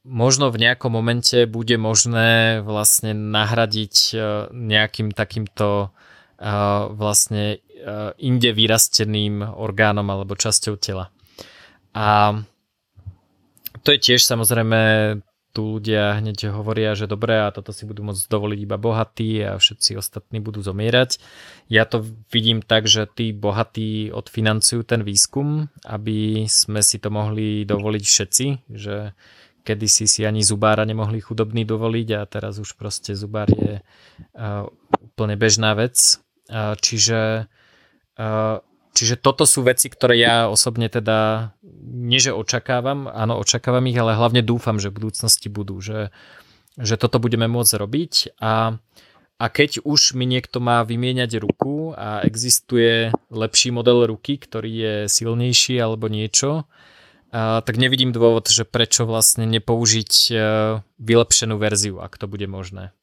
A: možno v nejakom momente bude možné vlastne nahradiť nejakým takýmto vlastne inde vyrasteným orgánom alebo časťou tela. A to je tiež samozrejme tu ľudia hneď hovoria, že dobre a toto si budú môcť dovoliť iba bohatí a všetci ostatní budú zomierať. Ja to vidím tak, že tí bohatí odfinancujú ten výskum, aby sme si to mohli dovoliť všetci, že kedysi si ani zubára nemohli chudobní dovoliť a teraz už proste zubár je uh, úplne bežná vec. Uh, čiže uh, Čiže toto sú veci, ktoré ja osobne teda nie že očakávam, áno očakávam ich, ale hlavne dúfam, že v budúcnosti budú, že, že toto budeme môcť robiť a, a keď už mi niekto má vymieňať ruku a existuje lepší model ruky, ktorý je silnejší alebo niečo, a, tak nevidím dôvod, že prečo vlastne nepoužiť e, vylepšenú verziu, ak to bude možné.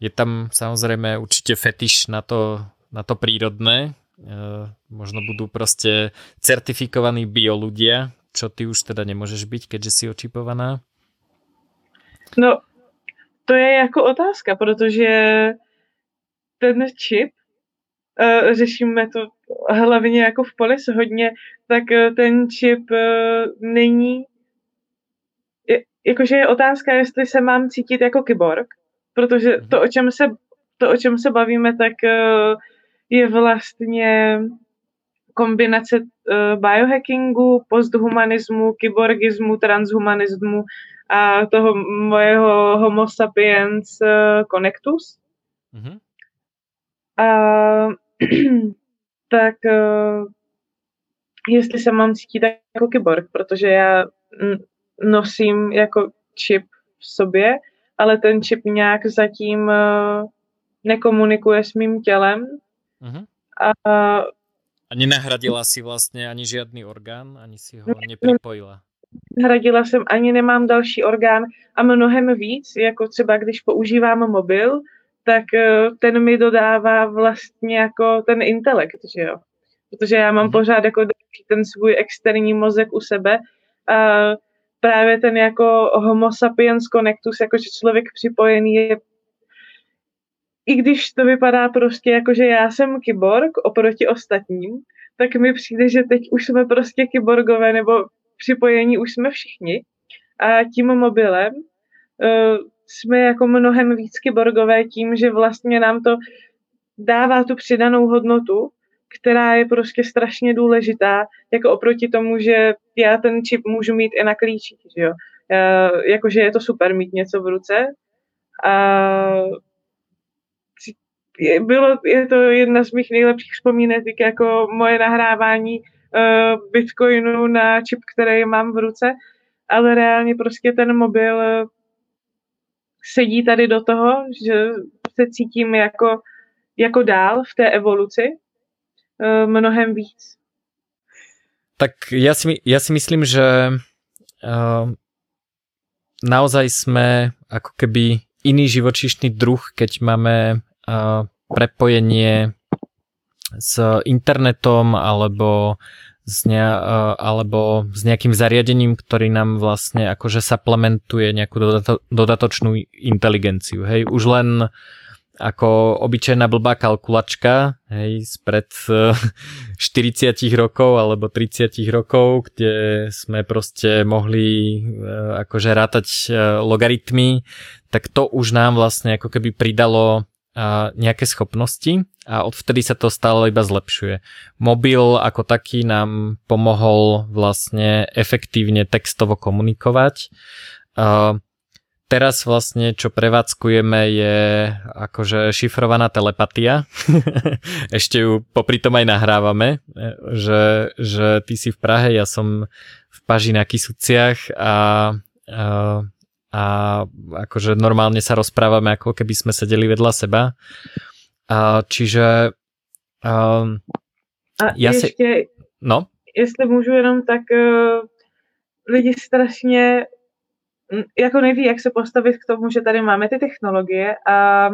A: Je tam samozrejme určite fetiš na to, na to prírodné, možno budú proste certifikovaní bio ľudia, čo ty už teda nemôžeš byť, keďže si očipovaná?
B: No, to je jako otázka, protože ten čip, uh, řešíme to hlavně jako v polis hodně, tak uh, ten čip není, jakože je otázka, jestli se mám cítit jako kyborg, protože to, mhm. o čem se, to, o čem se bavíme, tak je vlastně kombinace uh, biohackingu, posthumanismu, kyborgismu, transhumanismu a toho mojeho homo sapiens uh, connectus. Mm-hmm. A tak uh, jestli se mám cítit jako kyborg, protože já nosím jako čip v sobě, ale ten čip nějak zatím nekomunikuje s mým tělem, Uh-huh. A,
A: a nenahradila si vlastně ani žádný orgán, ani si ho nepripojila?
B: Nahradila jsem, ani nemám další orgán a mnohem víc, jako třeba když používám mobil, tak eh, ten mi dodává vlastně jako ten intelekt, že jo. Protože já mám uh-huh. pořád jako ten svůj externí mozek u sebe a právě ten jako homo sapiens connectus, jakože člověk připojený je i když to vypadá prostě jako, že já jsem kyborg oproti ostatním, tak mi přijde, že teď už jsme prostě kyborgové nebo připojení už jsme všichni. A tím mobilem uh, jsme jako mnohem víc kyborgové tím, že vlastně nám to dává tu přidanou hodnotu, která je prostě strašně důležitá, jako oproti tomu, že já ten čip můžu mít i na klíči, že jo. Jakože je to super mít něco v ruce. A je, bylo, je to jedna z mých nejlepších vzpomínek, jako moje nahrávání uh, bitcoinu na čip, který mám v ruce, ale reálně prostě ten mobil uh, sedí tady do toho, že se cítím jako, jako dál v té evoluci uh, mnohem víc.
A: Tak ja si, ja si myslím, že uh, naozaj sme ako keby iný živočíšny druh, keď máme prepojenie s internetom alebo s, ne, alebo s nejakým zariadením, ktorý nám vlastne akože supplementuje nejakú dodato, dodatočnú inteligenciu. Hej, už len ako obyčajná blbá kalkulačka, hej, spred 40 rokov alebo 30 rokov, kde sme proste mohli e, akože rátať e, logaritmy, tak to už nám vlastne ako keby pridalo nejaké schopnosti a odvtedy sa to stále iba zlepšuje. Mobil ako taký nám pomohol vlastne efektívne textovo komunikovať. Teraz vlastne, čo prevádzkujeme, je akože šifrovaná telepatia. Ešte ju popri tom aj nahrávame, že, že ty si v Prahe, ja som v Paži na Kisuciach a, a a akože normálne sa rozprávame, ako keby sme sedeli vedľa seba. A, čiže um,
B: a ja ještě, si... No? Jestli můžu jenom, tak uh, lidi strašně jako neví, jak se postavit k tomu, že tady máme ty technologie a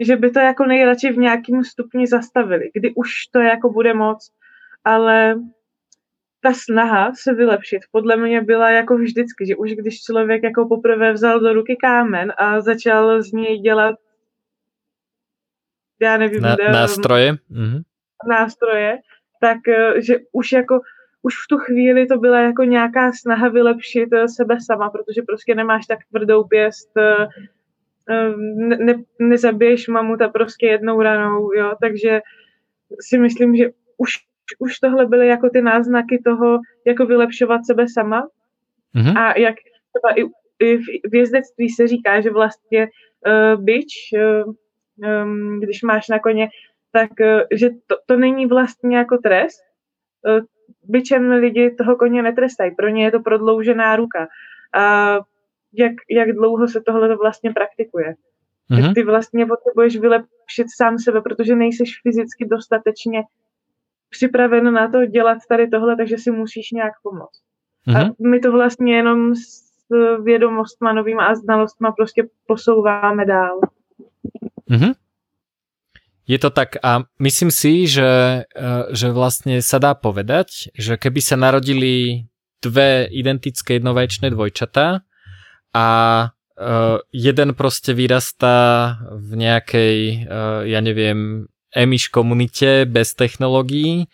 B: že by to jako nejradši v nějakém stupni zastavili, kdy už to jako bude moc, ale ta snaha se vylepšit podle mě byla jako vždycky, že už když člověk jako poprvé vzal do ruky kámen a začal z něj dělat já nevím,
A: Na, nástroje. Mhm.
B: nástroje, tak eh, že už jako už v tu chvíli to byla jako nějaká snaha vylepšit eh, sebe sama, protože prostě nemáš tak tvrdou pěst, eh, ne, ne, nezabiješ mamuta prostě jednou ranou, jo, takže si myslím, že už už tohle byly jako ty náznaky toho, jako vylepšovat sebe sama. Mm-hmm. A jak třeba i, i v jezdectví se říká, že vlastně uh, byč, uh, um, když máš na koně, tak uh, že to, to není vlastně jako trest. Uh, byčem lidi toho koně netrestají, pro ně je to prodloužená ruka. A jak, jak dlouho se tohle vlastně praktikuje. Mm-hmm. Ty vlastně potřebuješ vylepšit sám sebe, protože nejseš fyzicky dostatečně připraven na to dělat tady tohle, takže si musíš nějak pomoct. Mm-hmm. A mhm. my to vlastně jenom s vědomostma novýma a znalostma prostě posouváme dál.
A: Mm-hmm. Je to tak a myslím si, že, eh, že vlastne sa dá povedať, že keby sa narodili dve identické jednovaječné dvojčatá a uh, jeden proste vyrastá v nejakej, uh, ja neviem, emiš komunite bez technológií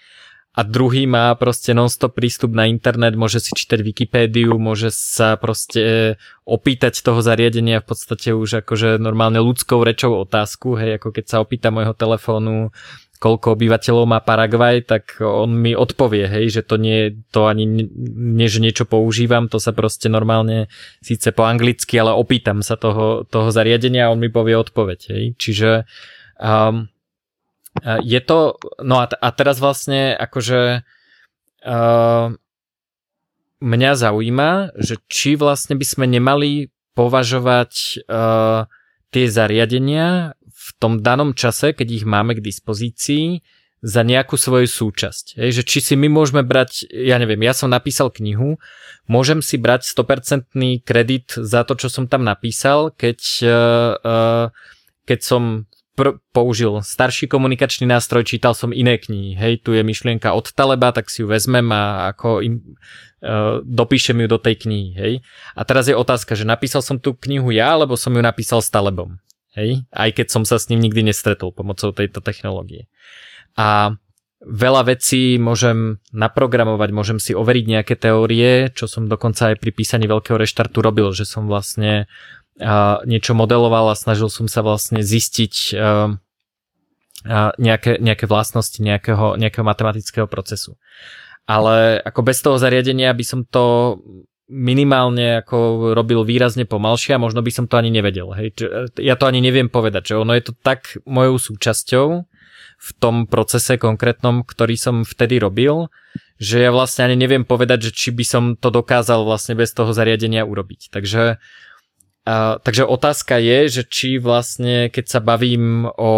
A: a druhý má proste non-stop prístup na internet, môže si čítať Wikipédiu, môže sa proste opýtať toho zariadenia v podstate už akože normálne ľudskou rečou otázku, hej, ako keď sa opýta môjho telefónu, koľko obyvateľov má Paraguaj, tak on mi odpovie, hej, že to nie to ani nie, že niečo používam, to sa proste normálne síce po anglicky, ale opýtam sa toho, toho zariadenia a on mi povie odpoveď, hej. Čiže um, je to, no a, a teraz vlastne akože uh, mňa zaujíma, že či vlastne by sme nemali považovať uh, tie zariadenia v tom danom čase, keď ich máme k dispozícii, za nejakú svoju súčasť. Hej, že či si my môžeme brať, ja neviem, ja som napísal knihu, môžem si brať 100% kredit za to, čo som tam napísal, keď, keď som pr- použil starší komunikačný nástroj, čítal som iné knihy. Hej, tu je myšlienka od Taleba, tak si ju vezmem a ako im, uh, dopíšem ju do tej knihy. Hej. A teraz je otázka, že napísal som tú knihu ja, alebo som ju napísal s Talebom. Hej, aj keď som sa s ním nikdy nestretol pomocou tejto technológie. A veľa vecí môžem naprogramovať, môžem si overiť nejaké teórie, čo som dokonca aj pri písaní veľkého reštartu robil, že som vlastne niečo modeloval a snažil som sa vlastne zistiť nejaké, nejaké vlastnosti nejakého, nejakého matematického procesu. Ale ako bez toho zariadenia by som to minimálne ako robil výrazne pomalšie a možno by som to ani nevedel. Hej. Ja to ani neviem povedať, že ono je to tak mojou súčasťou v tom procese konkrétnom, ktorý som vtedy robil, že ja vlastne ani neviem povedať, že či by som to dokázal vlastne bez toho zariadenia urobiť. Takže, a, takže otázka je, že či vlastne keď sa bavím o,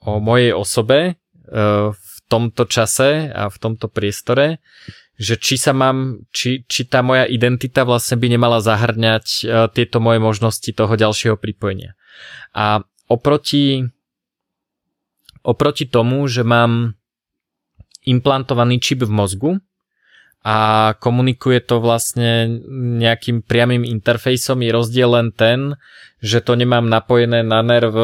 A: o mojej osobe v tomto čase a v tomto priestore, že či sa mám, či, či tá moja identita vlastne by nemala zahrňať tieto moje možnosti toho ďalšieho pripojenia. A oproti, oproti tomu, že mám implantovaný čip v mozgu a komunikuje to vlastne nejakým priamým interfejsom, je rozdiel len ten, že to nemám napojené na nerv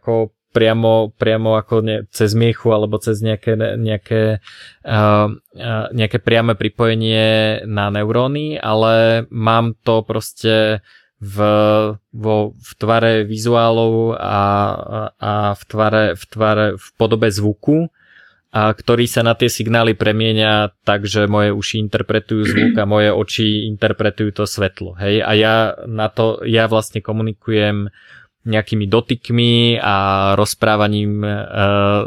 A: ako priamo, priamo ako ne, cez miechu alebo cez nejaké, nejaké, uh, nejaké priame pripojenie na neuróny, ale mám to proste v, vo, v tvare vizuálov a, a v, tvare, v tvare v podobe zvuku, a ktorý sa na tie signály premieňa tak, že moje uši interpretujú zvuk a moje oči interpretujú to svetlo. Hej? A ja na to, ja vlastne komunikujem nejakými dotykmi a rozprávaním e,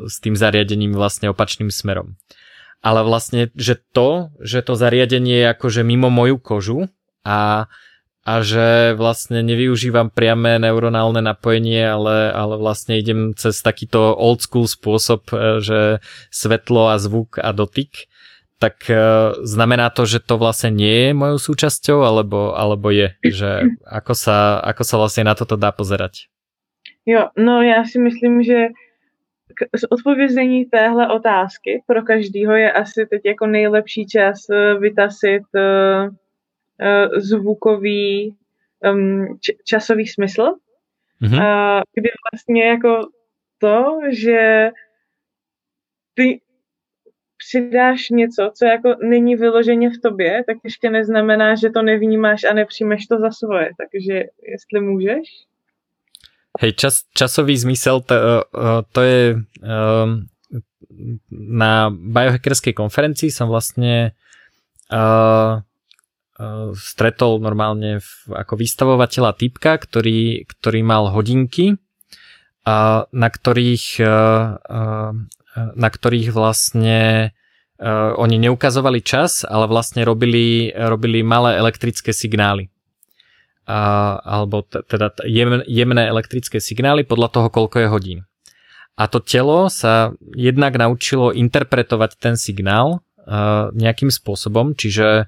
A: s tým zariadením vlastne opačným smerom. Ale vlastne, že to, že to zariadenie je akože mimo moju kožu a, a že vlastne nevyužívam priame neuronálne napojenie, ale, ale vlastne idem cez takýto old school spôsob, e, že svetlo a zvuk a dotyk, tak e, znamená to, že to vlastne nie je mojou súčasťou, alebo, alebo je, že ako sa, ako sa vlastne na toto dá pozerať?
B: Jo, no já si myslím, že z odpovězení téhle otázky pro každýho je asi teď jako nejlepší čas e, vytasit zvukový um, č- časový smysl, mm-hmm. uh, kdy vlastně jako to, že ty přidáš něco, co jako není vyloženě v tobě, tak ještě neznamená, že to nevnímáš a nepřijmeš to za svoje. Takže jestli můžeš.
A: Hej, čas, časový zmysel, to, to je na biohackerskej konferencii som vlastne uh, stretol normálne v, ako vystavovateľa typka, ktorý, ktorý mal hodinky, uh, na ktorých uh, uh, na ktorých vlastne oni neukazovali čas, ale vlastne robili, robili malé elektrické signály. Uh, alebo teda jemné elektrické signály podľa toho, koľko je hodín. A to telo sa jednak naučilo interpretovať ten signál nejakým spôsobom, čiže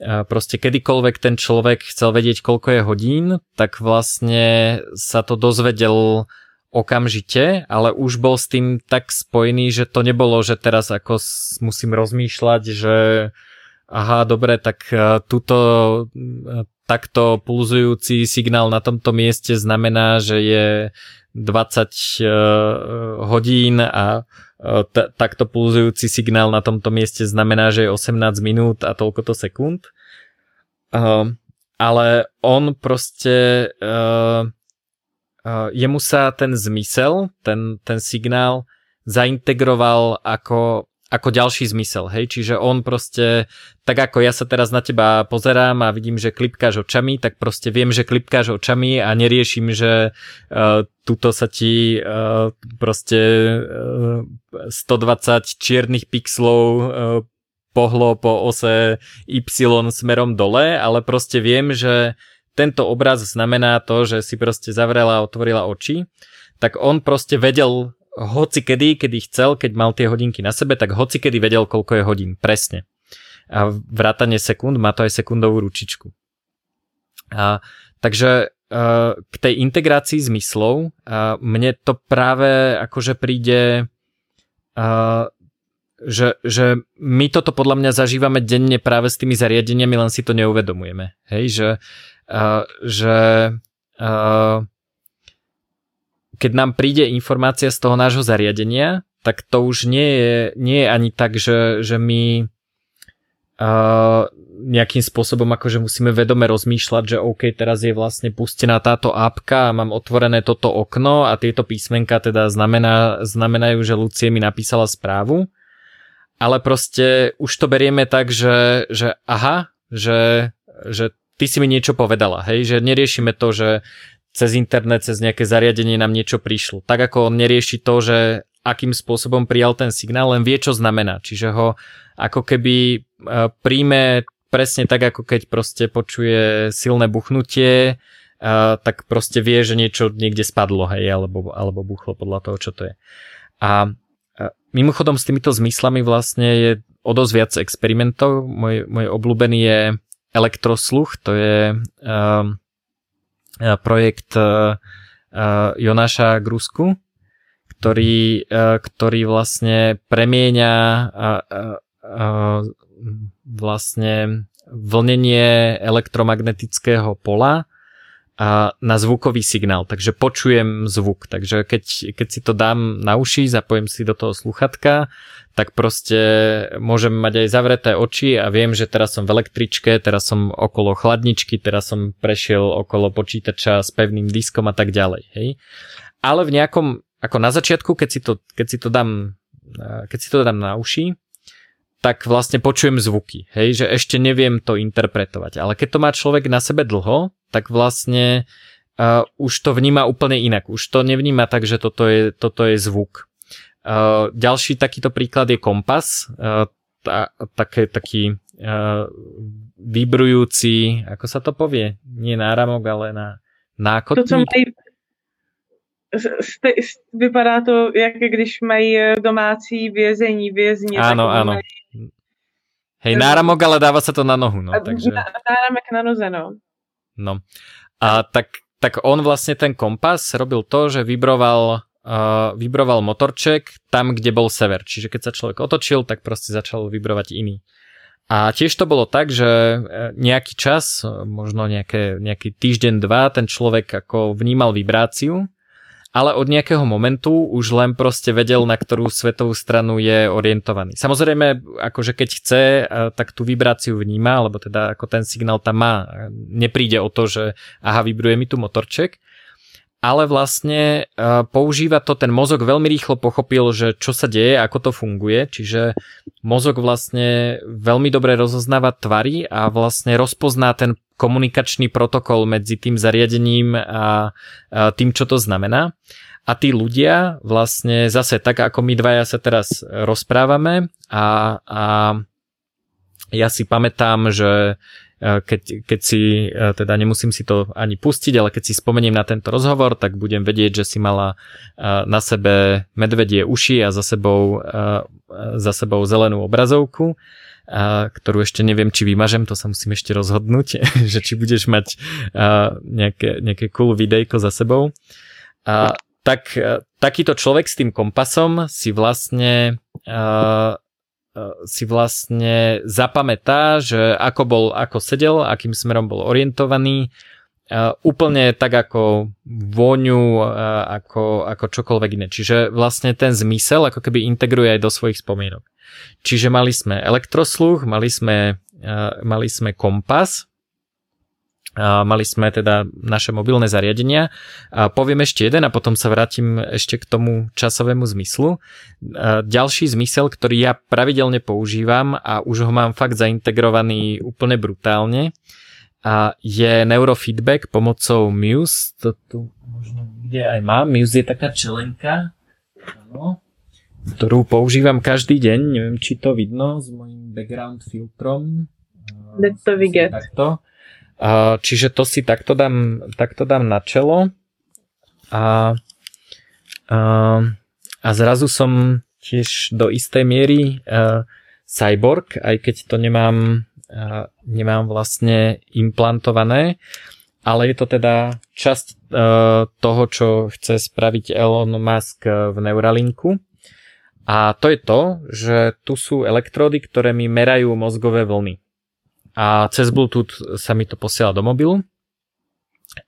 A: proste kedykoľvek ten človek chcel vedieť, koľko je hodín, tak vlastne sa to dozvedel okamžite, ale už bol s tým tak spojený, že to nebolo, že teraz ako musím rozmýšľať, že aha, dobre, tak e, túto e, takto pulzujúci signál na tomto mieste znamená, že je 20 uh, e, hodín a t- takto pulzujúci signál na tomto mieste znamená, že je 18 minút a toľko to sekúnd. Uh, ale on proste uh, uh, jemu sa ten zmysel, ten, ten signál zaintegroval ako, ako ďalší zmysel, hej, čiže on proste, tak ako ja sa teraz na teba pozerám a vidím, že klipkáš očami, tak proste viem, že klipkáš očami a neriešim, že uh, tuto sa ti uh, proste uh, 120 čiernych pixlov uh, pohlo po ose Y smerom dole, ale proste viem, že tento obraz znamená to, že si proste zavrela a otvorila oči, tak on proste vedel hoci kedy, kedy chcel, keď mal tie hodinky na sebe, tak hoci kedy vedel, koľko je hodín. Presne. A vrátanie sekúnd, má to aj sekundovú ručičku. A, takže a, k tej integrácii zmyslov a, mne to práve akože príde a, že, že my toto podľa mňa zažívame denne práve s tými zariadeniami, len si to neuvedomujeme. Hej, že že keď nám príde informácia z toho nášho zariadenia, tak to už nie je, nie je ani tak, že, že my uh, nejakým spôsobom akože musíme vedome rozmýšľať, že OK, teraz je vlastne pustená táto apka a mám otvorené toto okno a tieto písmenka teda znamená, znamenajú, že Lucie mi napísala správu. Ale proste už to berieme tak, že, že aha, že, že ty si mi niečo povedala, hej, že neriešime to, že cez internet, cez nejaké zariadenie nám niečo prišlo. Tak ako on nerieši to, že akým spôsobom prijal ten signál, len vie, čo znamená. Čiže ho ako keby e, príjme presne tak, ako keď proste počuje silné buchnutie, uh, tak proste vie, že niečo niekde spadlo, hej, alebo, alebo buchlo podľa toho, čo to je. A uh, mimochodom s týmito zmyslami vlastne je o dosť viac experimentov. Môj, môj obľúbený je elektrosluch, to je uh, projekt uh, Jonáša Grusku, ktorý, ktorý vlastne premieňa vlastne vlnenie elektromagnetického pola na zvukový signál, takže počujem zvuk. Takže keď, keď si to dám na uši, zapojím si do toho sluchatka, tak proste môžem mať aj zavreté oči a viem, že teraz som v električke, teraz som okolo chladničky, teraz som prešiel okolo počítača s pevným diskom a tak ďalej. Hej? Ale v nejakom, ako na začiatku, keď si to, keď si to dám keď si to dám na uši, tak vlastne počujem zvuky, hej, že ešte neviem to interpretovať. Ale keď to má človek na sebe dlho, tak vlastne uh, už to vníma úplne inak. Už to nevníma tak, že toto je, toto je zvuk. Uh, ďalší takýto príklad je kompas. Uh, tá, také, taký uh, vybrujúci, ako sa to povie? Nie náramok, ale na nákotník. To, co mají
B: vypadá to, jak když mají domácí vězení, vězně.
A: Áno, áno. Mají Hej, náramok, ale dáva sa to na nohu, no. Takže...
B: Náramek na noze, no.
A: No. A tak, tak on vlastne ten kompas robil to, že vybroval, uh, vybroval motorček tam, kde bol sever. Čiže keď sa človek otočil, tak proste začal vybrovať iný. A tiež to bolo tak, že e, nejaký čas, možno nejaké, nejaký týždeň, dva, ten človek ako vnímal vibráciu ale od nejakého momentu už len proste vedel, na ktorú svetovú stranu je orientovaný. Samozrejme, akože keď chce, eh, tak tú vibráciu vníma, alebo teda ako ten signál tam má. Nepríde o to, že aha, vibruje mi tu motorček, ale vlastne uh, používa to, ten mozog veľmi rýchlo pochopil, že čo sa deje, ako to funguje, čiže mozog vlastne veľmi dobre rozoznáva tvary a vlastne rozpozná ten komunikačný protokol medzi tým zariadením a, tým, čo to znamená. A tí ľudia vlastne zase tak, ako my dvaja sa teraz rozprávame a, a ja si pamätám, že e, keď, keď si, e, teda nemusím si to ani pustiť, ale keď si spomeniem na tento rozhovor, tak budem vedieť, že si mala e, na sebe medvedie uši a za sebou, za sebou zelenú obrazovku a, ktorú ešte neviem, či vymažem, to sa musím ešte rozhodnúť, že či budeš mať a, nejaké, nejaké cool videjko za sebou. A, tak a, takýto človek s tým kompasom si vlastne a, si vlastne zapamätá, že ako bol, ako sedel, akým smerom bol orientovaný, Uh, úplne tak ako vôňu, uh, ako, ako čokoľvek iné. Čiže vlastne ten zmysel ako keby integruje aj do svojich spomienok. Čiže mali sme elektrosluch, mali sme, mali sme kompas, mali sme teda naše mobilné zariadenia. A poviem ešte jeden a potom sa vrátim ešte k tomu časovému zmyslu. Ďalší zmysel, ktorý ja pravidelne používam a už ho mám fakt zaintegrovaný úplne brutálne, a je neurofeedback pomocou Muse. To tu možno kde aj mám. Muse je taká čelenka. Ano ktorú používam každý deň. Neviem, či to vidno s mojim background filtrom.
B: Let's to get.
A: Takto. Čiže to si takto dám, takto dám na čelo a, a, a zrazu som tiež do istej miery uh, cyborg, aj keď to nemám, nemám vlastne implantované, ale je to teda časť uh, toho, čo chce spraviť Elon Musk v Neuralinku. A to je to, že tu sú elektródy, ktoré mi merajú mozgové vlny. A cez Bluetooth sa mi to posiela do mobilu.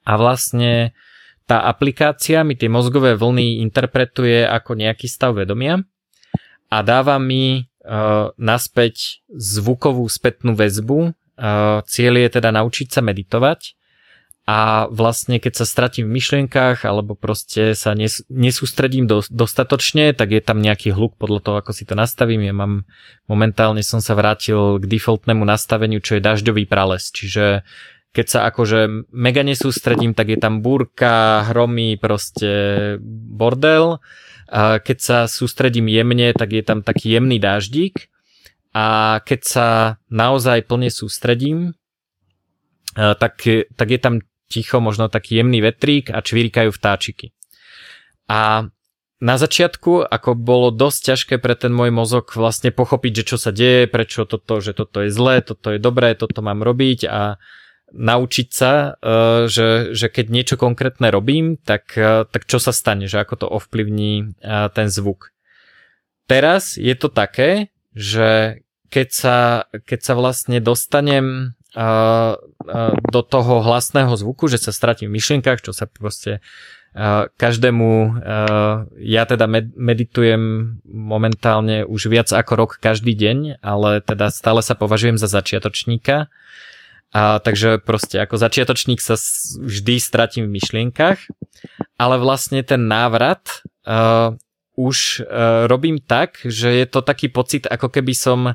A: A vlastne tá aplikácia mi tie mozgové vlny interpretuje ako nejaký stav vedomia a dáva mi uh, naspäť zvukovú spätnú väzbu. Cieľ je teda naučiť sa meditovať a vlastne keď sa stratím v myšlienkach alebo proste sa nes, nesústredím do, dostatočne, tak je tam nejaký hluk podľa toho, ako si to nastavím. Ja mám, momentálne som sa vrátil k defaultnému nastaveniu, čo je dažďový prales, čiže keď sa akože mega nesústredím, tak je tam búrka, hromy, proste bordel. Keď sa sústredím jemne, tak je tam taký jemný dáždik. A keď sa naozaj plne sústredím, tak, tak je tam ticho, možno taký jemný vetrík a čvirikajú vtáčiky. A na začiatku, ako bolo dosť ťažké pre ten môj mozog vlastne pochopiť, že čo sa deje, prečo toto, že toto je zlé, toto je dobré, toto mám robiť a naučiť sa, e, že, že keď niečo konkrétne robím, tak, e, tak čo sa stane, že ako to ovplyvní e, ten zvuk. Teraz je to také, že keď sa, keď sa vlastne dostanem do toho hlasného zvuku, že sa stratím v myšlienkach, čo sa proste každému, ja teda meditujem momentálne už viac ako rok každý deň, ale teda stále sa považujem za začiatočníka. A, takže proste ako začiatočník sa vždy stratím v myšlienkach, ale vlastne ten návrat uh, už uh, robím tak, že je to taký pocit, ako keby som uh,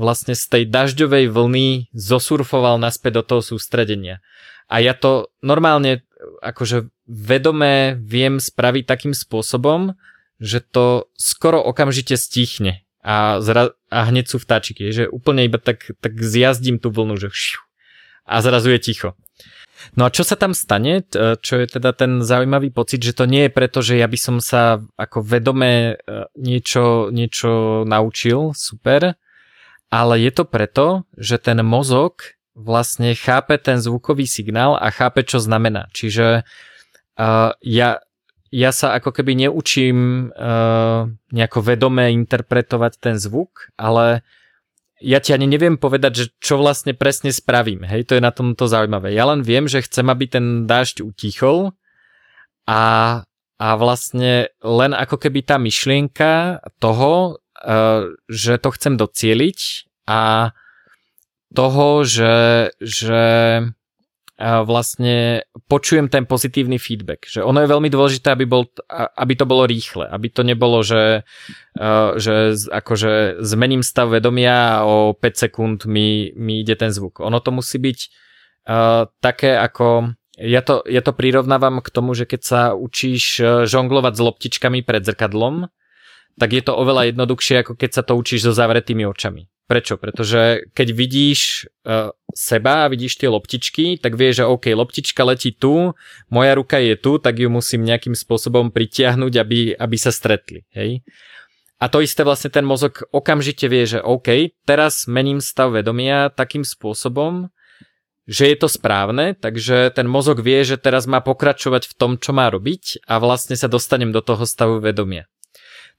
A: vlastne z tej dažďovej vlny zosurfoval naspäť do toho sústredenia. A ja to normálne akože vedomé viem spraviť takým spôsobom, že to skoro okamžite stichne a, zra- a hneď sú vtáčiky, že úplne iba tak, tak zjazdím tú vlnu, že šiu, a zrazu je ticho. No a čo sa tam stane, čo je teda ten zaujímavý pocit, že to nie je preto, že ja by som sa ako vedome e, niečo, niečo naučil, super, ale je to preto, že ten mozog vlastne chápe ten zvukový signál a chápe, čo znamená. Čiže uh, ja, ja sa ako keby neučím uh, nejako vedome interpretovať ten zvuk, ale ja ti ani neviem povedať, že čo vlastne presne spravím. Hej, to je na tomto zaujímavé. Ja len viem, že chcem, aby ten dážď utichol a, a vlastne len ako keby tá myšlienka toho, uh, že to chcem docieliť a toho, že, že vlastne počujem ten pozitívny feedback. Že ono je veľmi dôležité, aby, bol, aby to bolo rýchle, aby to nebolo, že, že akože zmením stav vedomia a o 5 sekúnd mi, mi ide ten zvuk. Ono to musí byť také ako ja to, ja to prirovnávam k tomu, že keď sa učíš žonglovať s loptičkami pred zrkadlom, tak je to oveľa jednoduchšie, ako keď sa to učíš so zavretými očami. Prečo? Pretože keď vidíš uh, seba a vidíš tie loptičky, tak vieš, že OK, loptička letí tu, moja ruka je tu, tak ju musím nejakým spôsobom pritiahnuť, aby, aby sa stretli. Hej? A to isté vlastne ten mozog okamžite vie, že OK, teraz mením stav vedomia takým spôsobom, že je to správne, takže ten mozog vie, že teraz má pokračovať v tom, čo má robiť a vlastne sa dostanem do toho stavu vedomia.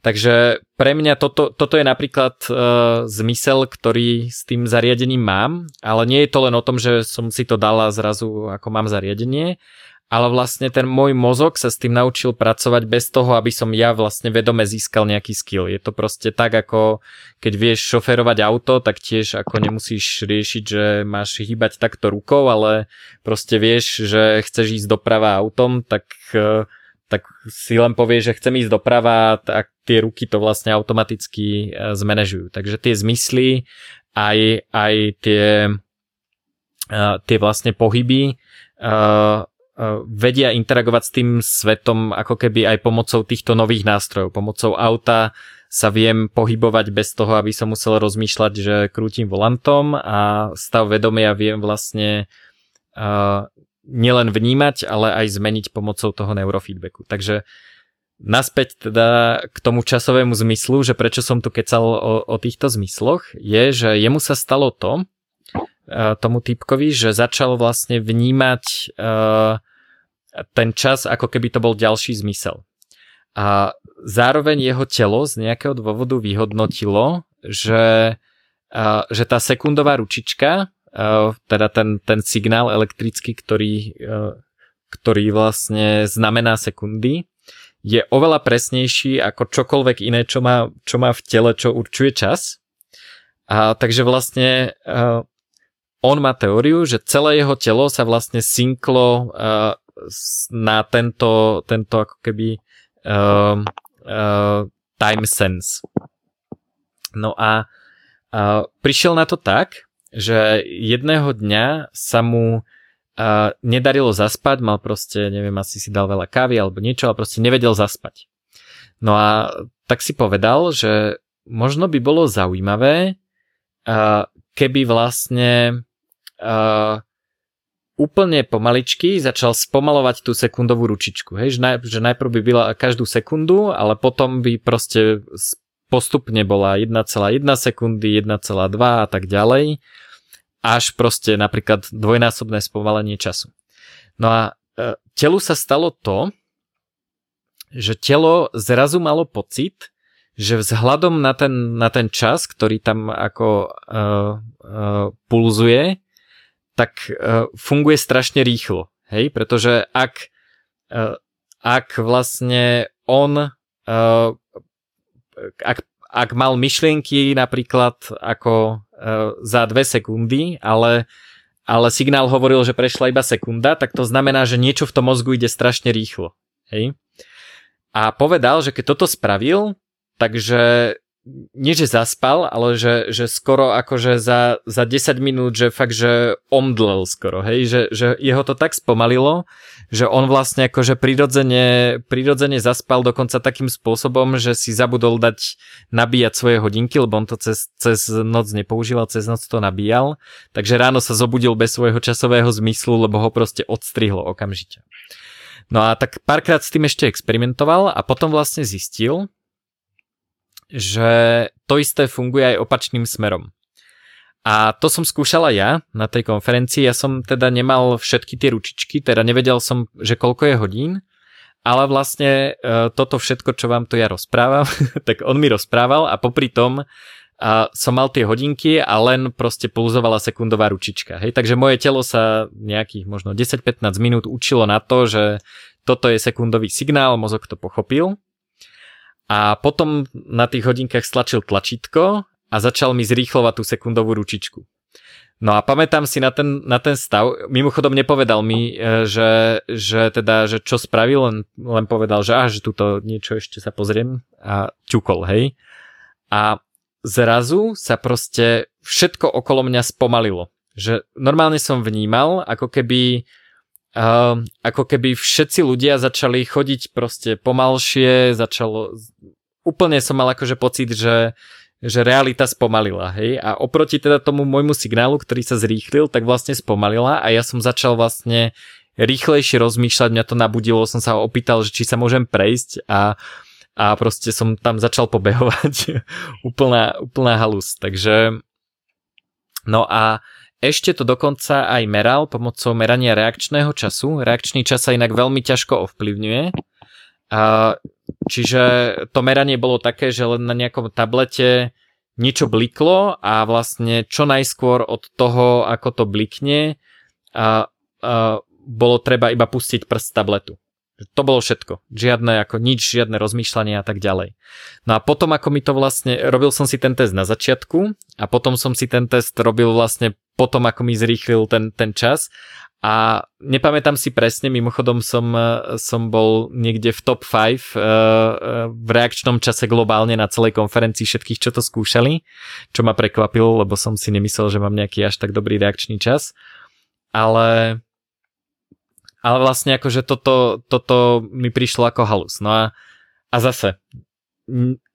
A: Takže pre mňa toto, toto je napríklad uh, zmysel, ktorý s tým zariadením mám, ale nie je to len o tom, že som si to dala zrazu ako mám zariadenie, ale vlastne ten môj mozog sa s tým naučil pracovať bez toho, aby som ja vlastne vedome získal nejaký skill. Je to proste tak, ako keď vieš šoferovať auto, tak tiež ako nemusíš riešiť, že máš hýbať takto rukou, ale proste vieš, že chceš ísť doprava autom, tak uh, tak si len povie, že chcem ísť doprava a tie ruky to vlastne automaticky e, zmanéžujú. Takže tie zmysly aj, aj tie, e, tie vlastne pohyby e, vedia interagovať s tým svetom ako keby aj pomocou týchto nových nástrojov. Pomocou auta sa viem pohybovať bez toho, aby som musel rozmýšľať, že krútim volantom a stav vedomia viem vlastne nielen vnímať, ale aj zmeniť pomocou toho neurofeedbacku. Takže naspäť teda k tomu časovému zmyslu, že prečo som tu kecal o, o týchto zmysloch, je, že jemu sa stalo to, e, tomu typkovi, že začal vlastne vnímať uh, ten čas, ako keby to bol ďalší zmysel. A zároveň jeho telo z nejakého dôvodu vyhodnotilo, že, uh, že tá sekundová ručička teda ten, ten signál elektrický, ktorý, ktorý vlastne znamená sekundy, je oveľa presnejší ako čokoľvek iné, čo má, čo má v tele, čo určuje čas. A takže vlastne uh, on má teóriu, že celé jeho telo sa vlastne synklo uh, na tento, tento ako keby uh, uh, time sense. No a uh, prišiel na to tak, že jedného dňa sa mu nedarilo zaspať, mal proste, neviem, asi si dal veľa kávy alebo niečo, ale proste nevedel zaspať. No a tak si povedal, že možno by bolo zaujímavé, keby vlastne úplne pomaličky začal spomalovať tú sekundovú ručičku. Hej? Že, naj, že najprv by byla každú sekundu, ale potom by proste postupne bola 1,1 sekundy, 1,2 a tak ďalej, až proste napríklad dvojnásobné spomalenie času. No a e, telu sa stalo to, že telo zrazu malo pocit, že vzhľadom na ten, na ten čas, ktorý tam ako uh, uh, pulzuje, tak uh, funguje strašne rýchlo. Hej, pretože ak, uh, ak vlastne on uh, ak, ak mal myšlienky napríklad ako za dve sekundy, ale, ale signál hovoril, že prešla iba sekunda, tak to znamená, že niečo v tom mozgu ide strašne rýchlo. Hej? A povedal, že keď toto spravil, takže nie že zaspal, ale že, že skoro akože za, za 10 minút, že fakt, že omdlel skoro, hej, že, že jeho to tak spomalilo, že on vlastne akože prirodzene, prirodzene zaspal dokonca takým spôsobom, že si zabudol dať nabíjať svoje hodinky, lebo on to cez, cez noc nepoužíval, cez noc to nabíjal, takže ráno sa zobudil bez svojho časového zmyslu, lebo ho proste odstrihlo okamžite. No a tak párkrát s tým ešte experimentoval a potom vlastne zistil, že to isté funguje aj opačným smerom. A to som skúšala ja na tej konferencii. Ja som teda nemal všetky tie ručičky, teda nevedel som, že koľko je hodín, ale vlastne e, toto všetko, čo vám to ja rozprávam, tak on mi rozprával a popri tom a som mal tie hodinky a len proste pulzovala sekundová ručička. Hej? Takže moje telo sa nejakých možno 10-15 minút učilo na to, že toto je sekundový signál, mozog to pochopil a potom na tých hodinkách stlačil tlačítko a začal mi zrýchlovať tú sekundovú ručičku. No a pamätám si na ten, na ten stav, mimochodom nepovedal mi, e, že, že teda, že čo spravil, len, len povedal, že až tuto niečo ešte sa pozriem a ťukol, hej. A zrazu sa proste všetko okolo mňa spomalilo. Že normálne som vnímal, ako keby Uh, ako keby všetci ľudia začali chodiť proste pomalšie, začalo, úplne som mal akože pocit, že, že realita spomalila, hej, a oproti teda tomu môjmu signálu, ktorý sa zrýchlil, tak vlastne spomalila a ja som začal vlastne rýchlejšie rozmýšľať, mňa to nabudilo, som sa opýtal, že či sa môžem prejsť a, a proste som tam začal pobehovať, úplná, úplná halus, takže no a ešte to dokonca aj meral pomocou merania reakčného času. Reakčný čas sa inak veľmi ťažko ovplyvňuje. A, čiže to meranie bolo také, že len na nejakom tablete niečo bliklo a vlastne čo najskôr od toho, ako to blikne, a, a, bolo treba iba pustiť prst tabletu. To bolo všetko. Žiadne ako nič, žiadne rozmýšľanie a tak ďalej. No a potom ako mi to vlastne, robil som si ten test na začiatku a potom som si ten test robil vlastne potom ako mi zrýchlil ten, ten čas a nepamätám si presne, mimochodom som, som bol niekde v top 5 uh, eh, v reakčnom čase globálne na celej konferencii všetkých, čo to skúšali, čo ma prekvapilo, lebo som si nemyslel, že mám nejaký až tak dobrý reakčný čas. Ale ale vlastne akože toto, toto mi prišlo ako halus. No a, a zase,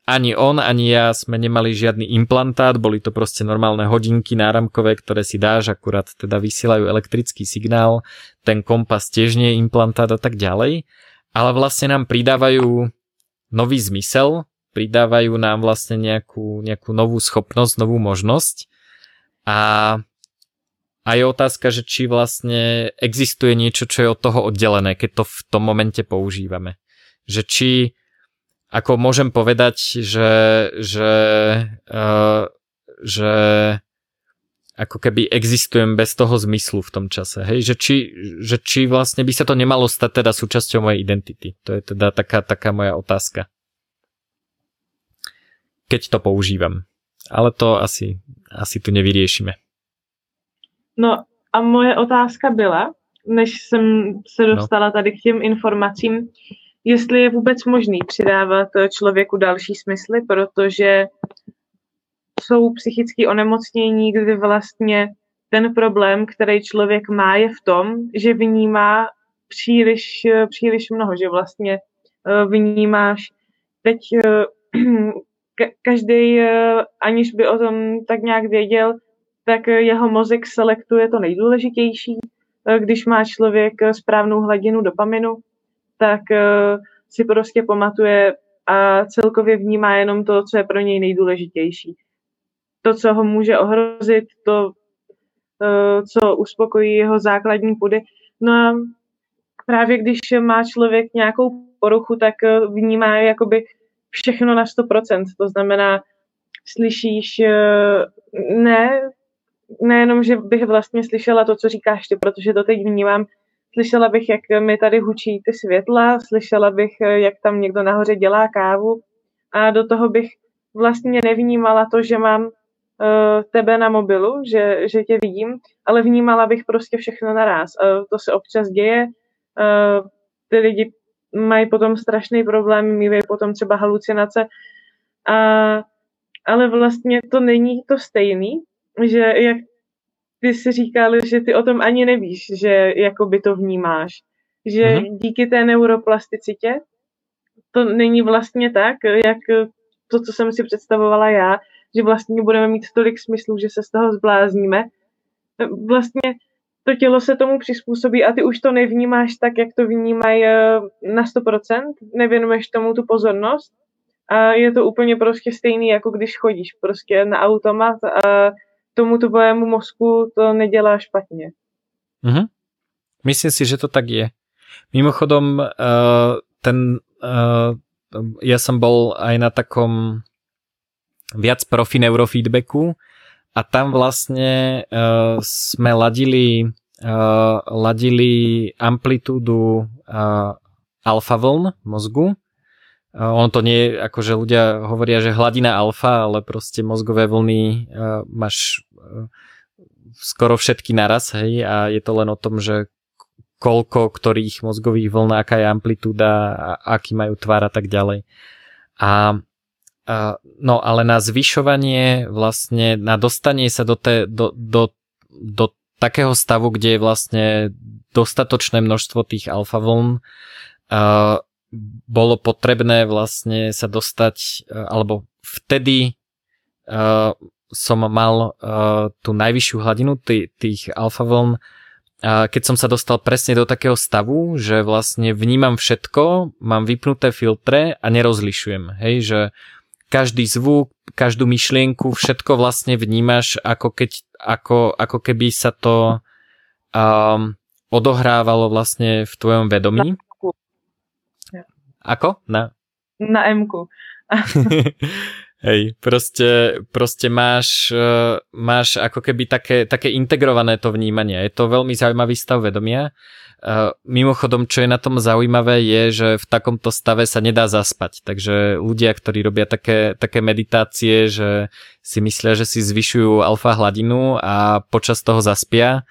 A: ani on, ani ja sme nemali žiadny implantát, boli to proste normálne hodinky náramkové, ktoré si dáš, akurát teda vysielajú elektrický signál, ten kompas tiež nie je implantát a tak ďalej, ale vlastne nám pridávajú nový zmysel, pridávajú nám vlastne nejakú, nejakú novú schopnosť, novú možnosť a a je otázka, že či vlastne existuje niečo, čo je od toho oddelené, keď to v tom momente používame. Že či, ako môžem povedať, že, že, uh, že ako keby existujem bez toho zmyslu v tom čase. Hej, že či, že či vlastne by sa to nemalo stať teda súčasťou mojej identity. To je teda taká, taká moja otázka. Keď to používam. Ale to asi, asi tu nevyriešime.
B: No a moje otázka byla, než jsem se no. dostala no. tady k těm informacím, jestli je vůbec možný přidávat člověku další smysly, protože jsou psychické onemocnění, kdy vlastně ten problém, který člověk má, je v tom, že vnímá příliš, příliš mnoho, že vlastně eh, vnímáš teď eh, každý, eh, aniž by o tom tak nějak věděl, tak jeho mozek selektuje to nejdůležitější. Když má člověk správnou hladinu dopaminu, tak si prostě pamatuje a celkově vnímá jenom to, co je pro něj nejdůležitější to, co ho může ohrozit, to, eh, co uspokojí jeho základní pudy. No a právě když má člověk nějakou poruchu, tak eh, vnímá jakoby všechno na 100%. To znamená, slyšíš, eh, ne, nejenom, že bych vlastně slyšela to, co říkáš ty, protože to teď vnímám, slyšela bych, jak mi tady hučí ty světla, slyšela bych, jak tam někdo nahoře dělá kávu. A do toho bych vlastně nevnímala to, že mám uh, tebe na mobilu, že, že tě vidím, ale vnímala bych prostě všechno naraz. Uh, to se občas děje, uh, ty lidi mají potom strašný problém, mývají potom třeba halucinace, a, ale vlastně to není to stejný, že jak ty si říkal, že ty o tom ani nevíš, že jakoby to vnímáš. Že mm-hmm. díky té neuroplasticitě to není vlastně tak, jak to, co jsem si představovala já, že vlastně budeme mít tolik smyslů, že se z toho zblázníme. Vlastně to tělo se tomu přizpůsobí a ty už to nevnímáš tak, jak to vnímají eh, na 100%, nevěnuješ tomu tu pozornost a je to úplně prostě stejný, jako když chodíš prostě na automat a tomu tvojému mozku to nedělá špatně.
A: Mm-hmm. Myslím si, že to tak je. Mimochodom, uh, ten, uh, ja som bol aj na takom viac profi neurofeedbacku a tam vlastne uh, sme ladili, uh, ladili amplitúdu uh, alfa vln mozgu. Uh, on to nie je, akože ľudia hovoria, že hladina alfa, ale proste mozgové vlny uh, máš uh, skoro všetky naraz, hej, a je to len o tom, že koľko ktorých mozgových vln, aká je amplitúda, a aký majú tvar a tak ďalej. A no ale na zvyšovanie vlastne, na dostanie sa do, te, do, do, do takého stavu, kde je vlastne dostatočné množstvo tých alfa vln, uh, bolo potrebné vlastne sa dostať, uh, alebo vtedy uh, som mal uh, tú najvyššiu hladinu tých, tých alfa vln, uh, keď som sa dostal presne do takého stavu, že vlastne vnímam všetko, mám vypnuté filtre a nerozlišujem. Hej, že každý zvuk, každú myšlienku, všetko vlastne vnímaš ako, keď, ako, ako keby sa to um, odohrávalo vlastne v tvojom vedomí. Ako? Na?
B: Na M-ku.
A: Hej, proste, proste máš, uh, máš ako keby také, také integrované to vnímanie. Je to veľmi zaujímavý stav vedomia mimochodom, čo je na tom zaujímavé, je, že v takomto stave sa nedá zaspať. Takže ľudia, ktorí robia také, také meditácie, že si myslia, že si zvyšujú alfa hladinu a počas toho zaspia,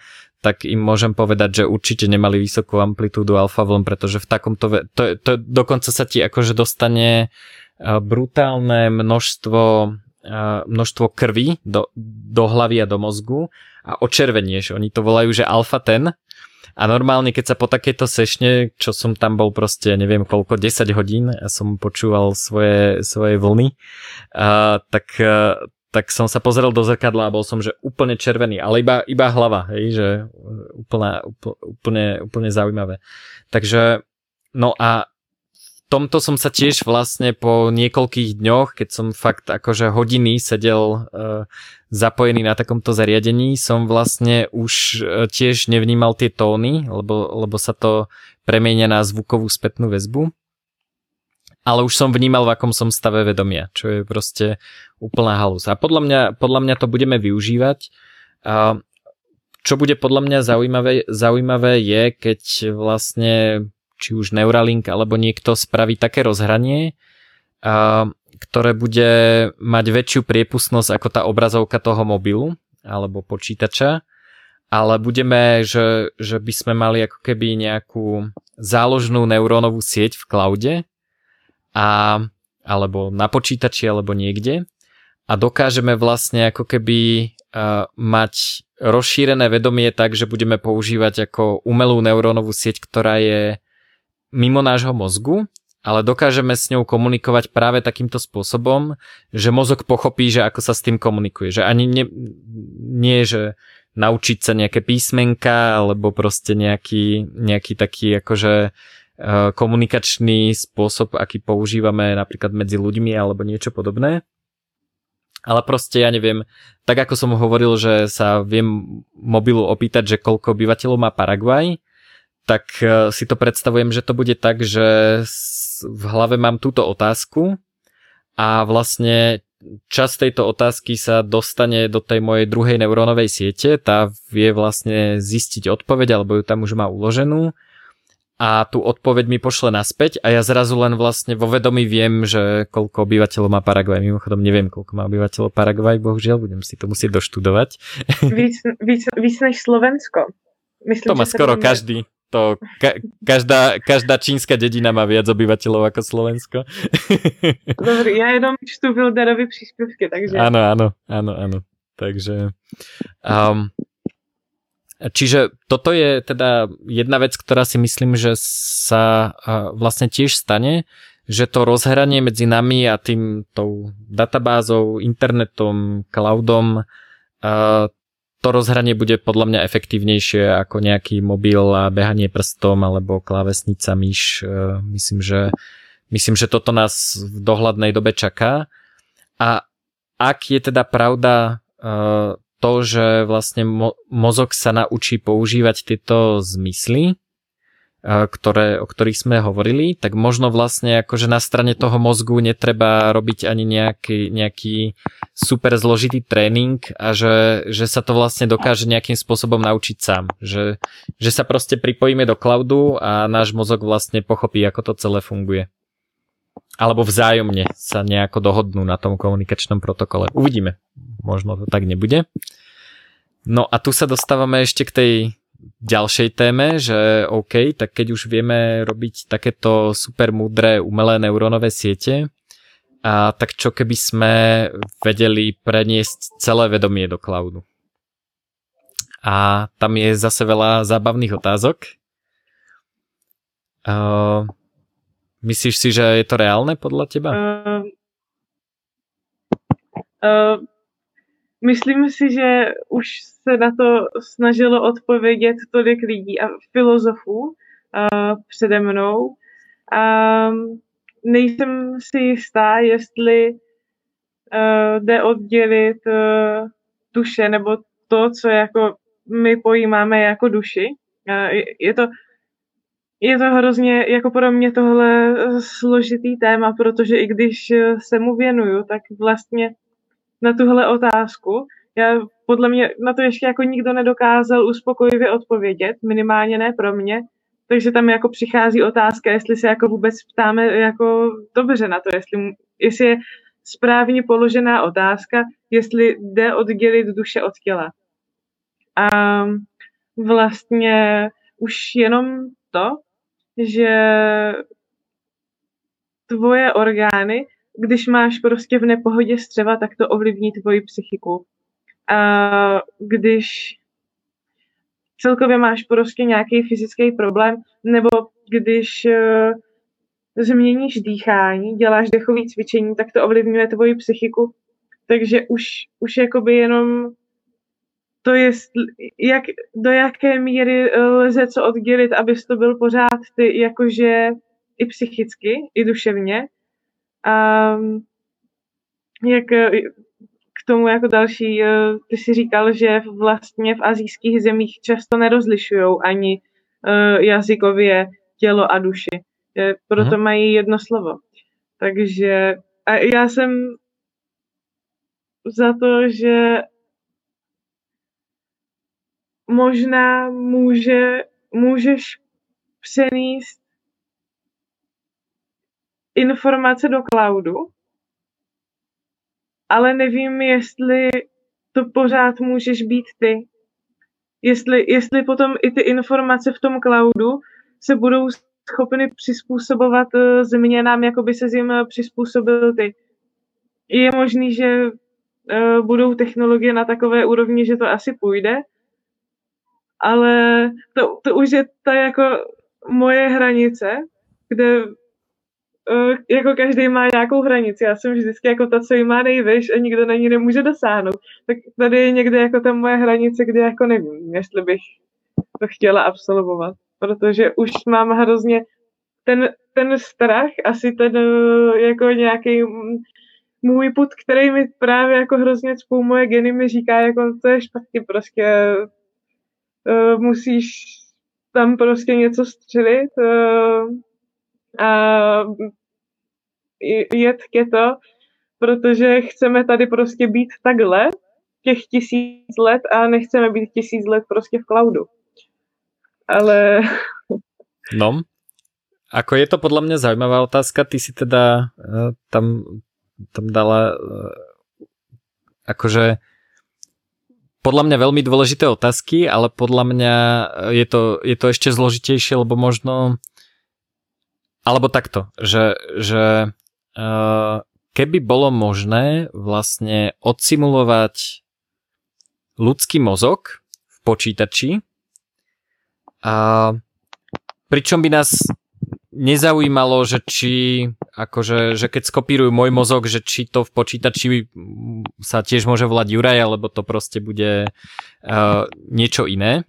A: tak im môžem povedať, že určite nemali vysokú amplitúdu alfa vln, pretože v takomto, to, to dokonca sa ti akože dostane brutálne množstvo množstvo krvi do, do hlavy a do mozgu a očervenieš. Oni to volajú, že alfa ten a normálne, keď sa po takejto sešne, čo som tam bol proste, neviem koľko, 10 hodín a som počúval svoje, svoje vlny, a, tak, a, tak som sa pozrel do zrkadla a bol som, že úplne červený, ale iba, iba hlava, hej, že úplne, úplne, úplne zaujímavé. Takže, no a tomto som sa tiež vlastne po niekoľkých dňoch, keď som fakt akože hodiny sedel uh, zapojený na takomto zariadení, som vlastne už uh, tiež nevnímal tie tóny, lebo, lebo sa to premienia na zvukovú spätnú väzbu. Ale už som vnímal, v akom som stave vedomia, čo je proste úplná halus. A podľa mňa, podľa mňa to budeme využívať čo bude podľa mňa zaujímavé, zaujímavé je, keď vlastne či už Neuralink alebo niekto spraví také rozhranie, ktoré bude mať väčšiu priepustnosť ako tá obrazovka toho mobilu alebo počítača, ale budeme, že, že by sme mali ako keby nejakú záložnú neurónovú sieť v cloude a, alebo na počítači alebo niekde a dokážeme vlastne ako keby uh, mať rozšírené vedomie tak, že budeme používať ako umelú neurónovú sieť, ktorá je mimo nášho mozgu, ale dokážeme s ňou komunikovať práve takýmto spôsobom, že mozog pochopí, že ako sa s tým komunikuje. Že ani nie, nie že naučiť sa nejaké písmenka alebo proste nejaký, nejaký taký akože uh, komunikačný spôsob, aký používame napríklad medzi ľuďmi alebo niečo podobné. Ale proste ja neviem, tak ako som hovoril, že sa viem mobilu opýtať, že koľko obyvateľov má Paraguaj, tak e, si to predstavujem, že to bude tak, že v hlave mám túto otázku a vlastne časť tejto otázky sa dostane do tej mojej druhej neurónovej siete, tá vie vlastne zistiť odpoveď, alebo ju tam už má uloženú a tú odpoveď mi pošle naspäť a ja zrazu len vlastne vo vedomí viem, že koľko obyvateľov má Paraguaj. Mimochodom neviem, koľko má obyvateľov Paraguaj, bohužiaľ, budem si to musieť doštudovať.
B: Víc, víc, víc než Slovensko.
A: Myslím, to má skoro budeme... každý. To ka- každá, každá čínska dedina má viac obyvateľov ako Slovensko.
B: Dobre, ja jenom čtu Wilderovi príspevky, takže...
A: Áno, áno, áno, áno. Takže... Um, Čiže toto je teda jedna vec, ktorá si myslím, že sa vlastne tiež stane, že to rozhranie medzi nami a tým tou databázou, internetom, cloudom, to rozhranie bude podľa mňa efektívnejšie ako nejaký mobil a behanie prstom alebo klávesnica, myš. E, myslím, že, myslím, že toto nás v dohľadnej dobe čaká. A ak je teda pravda e, to, že vlastne mo- mozog sa naučí používať tieto zmysly, ktoré, o ktorých sme hovorili, tak možno vlastne akože na strane toho mozgu netreba robiť ani nejaký, nejaký super zložitý tréning a že, že sa to vlastne dokáže nejakým spôsobom naučiť sám. Že, že sa proste pripojíme do cloudu a náš mozog vlastne pochopí, ako to celé funguje. Alebo vzájomne sa nejako dohodnú na tom komunikačnom protokole. Uvidíme. Možno to tak nebude. No a tu sa dostávame ešte k tej ďalšej téme, že OK, tak keď už vieme robiť takéto super múdre umelé neurónové siete, a tak čo keby sme vedeli preniesť celé vedomie do cloudu. A tam je zase veľa zábavných otázok. Uh, myslíš si, že je to reálne podľa teba? Uh,
B: uh, myslím si, že už se na to snažilo odpovědět tolik lidí a filozofů uh, přede mnou. A nejsem si jistá, jestli uh, jde oddělit uh, duše nebo to, co jako my pojímáme jako duši. Uh, je to je to hrozně, jako pro mě tohle složitý téma, protože i když se mu věnuju, tak vlastně na tuhle otázku. Já podle mě na to ještě jako nikdo nedokázal uspokojivě odpovědět, minimálně ne pro mě, takže tam jako přichází otázka, jestli se jako vůbec ptáme jako dobře na to, jestli, jestli je správně položená otázka, jestli jde oddělit duše od těla. A vlastně už jenom to, že tvoje orgány když máš prostě v nepohodě střeva, tak to ovlivní tvoji psychiku. A když celkově máš prostě nějaký fyzický problém, nebo když uh, změníš dýchání, děláš dechové cvičení, tak to ovlivňuje tvoji psychiku. Takže už, už jakoby jenom to je, jak, do jaké míry lze co oddělit, abys to byl pořád ty jakože i psychicky, i duševně, a jak eh, k tomu jako další, eh, ty si říkal, že vlastně v azijských zemích často nerozlišují ani jazykově tělo a duši. Proto hmm. mají jedno slovo. Takže a já jsem za to, že možná může, můžeš přenést informace do cloudu, ale nevím, jestli to pořád můžeš být ty. Jestli, jestli potom i ty informace v tom cloudu se budou schopny přizpůsobovat uh, změnám, jako by se jim přizpůsobil ty. Je možný, že uh, budou technologie na takové úrovni, že to asi půjde, ale to, to už je ta jako moje hranice, kde uh, jako každý má nějakou hranici. Já jsem vždycky jako ta, co jí má nejvyš a nikdo na ní nemůže dosáhnout. Tak tady je někde jako ta moje hranice, kde jako nevím, jestli bych to chtěla absolvovat. Protože už mám hrozně ten, ten strach, asi ten uh, jako nějaký můj put, který mi právě jako hrozně cpou moje geny, mi říká, jako to je špatně, prostě uh, musíš tam prostě něco střelit uh, a jet keto, protože chceme tady prostě být takhle těch tisíc let a nechceme být tisíc let prostě v cloudu. Ale...
A: No, ako je to podľa mňa zaujímavá otázka, ty si teda uh, tam, tam dala uh, akože podľa mňa veľmi dôležité otázky, ale podľa mňa je to, je to ešte zložitejšie, lebo možno alebo takto, že, že uh, keby bolo možné vlastne odsimulovať ľudský mozog v počítači, a pričom by nás nezaujímalo, že či akože, že keď skopírujú môj mozog, že či to v počítači sa tiež môže volať Juraj, alebo to proste bude uh, niečo iné.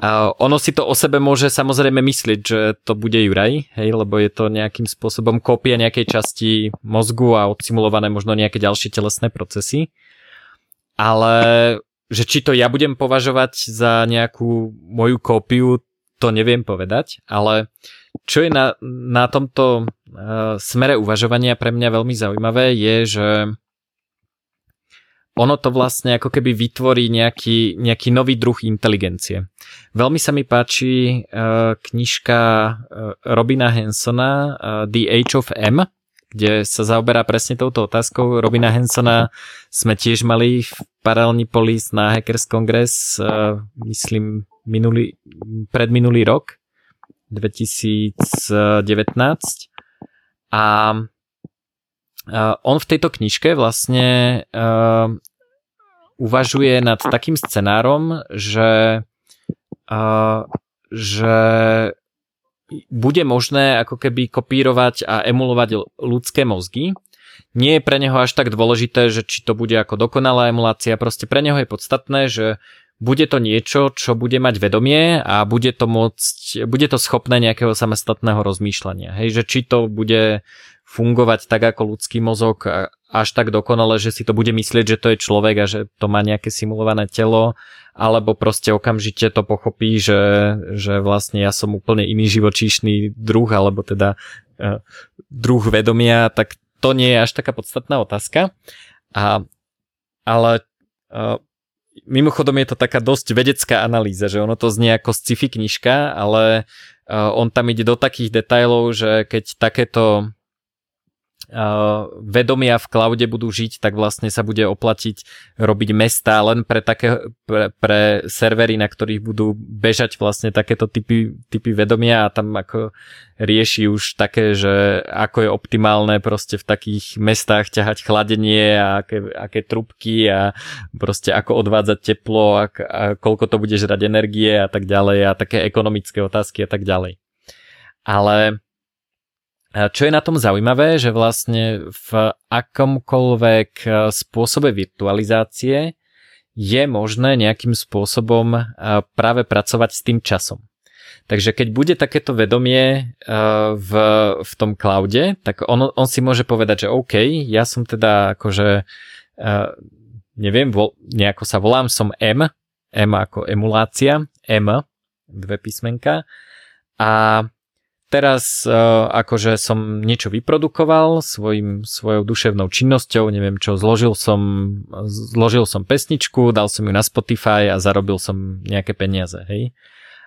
A: Uh, ono si to o sebe môže samozrejme myslieť, že to bude Juraj, hej, lebo je to nejakým spôsobom kópia nejakej časti mozgu a odsimulované možno nejaké ďalšie telesné procesy. Ale že či to ja budem považovať za nejakú moju kópiu, to neviem povedať, ale čo je na, na tomto uh, smere uvažovania pre mňa veľmi zaujímavé je, že ono to vlastne ako keby vytvorí nejaký, nejaký nový druh inteligencie. Veľmi sa mi páči uh, knižka uh, Robina Hansona uh, The Age of M, kde sa zaoberá presne touto otázkou. Robina Hansona sme tiež mali v Paralelní polis na Hackers Congress, uh, myslím, minulý, predminulý rok, 2019. A uh, on v tejto knižke vlastne uh, uvažuje nad takým scenárom, že, uh, že bude možné ako keby kopírovať a emulovať ľudské mozgy. Nie je pre neho až tak dôležité, že či to bude ako dokonalá emulácia, proste pre neho je podstatné, že bude to niečo, čo bude mať vedomie a bude to môcť, bude to schopné nejakého samostatného rozmýšľania. Hej, že či to bude fungovať tak ako ľudský mozog až tak dokonale, že si to bude myslieť, že to je človek a že to má nejaké simulované telo, alebo proste okamžite to pochopí, že, že vlastne ja som úplne iný živočíšny druh, alebo teda uh, druh vedomia, tak to nie je až taká podstatná otázka. A, ale uh, mimochodom je to taká dosť vedecká analýza, že ono to znie ako sci-fi knižka, ale uh, on tam ide do takých detailov, že keď takéto vedomia v cloude budú žiť, tak vlastne sa bude oplatiť robiť mesta len pre, také, pre, pre servery, na ktorých budú bežať vlastne takéto typy, typy vedomia a tam ako rieši už také, že ako je optimálne proste v takých mestách ťahať chladenie a aké, aké trubky a proste ako odvádzať teplo a, a koľko to bude žrať energie a tak ďalej a také ekonomické otázky a tak ďalej. Ale čo je na tom zaujímavé, že vlastne v akomkoľvek e, spôsobe virtualizácie je možné nejakým spôsobom e, práve pracovať s tým časom. Takže keď bude takéto vedomie e, v, v tom cloude, tak on, on si môže povedať, že OK, ja som teda akože, neviem, nejako sa volám, som M, M ako emulácia, M, dve písmenka, a teraz uh, akože som niečo vyprodukoval svojim, svojou duševnou činnosťou, neviem čo, zložil som, zložil som pesničku, dal som ju na Spotify a zarobil som nejaké peniaze, hej.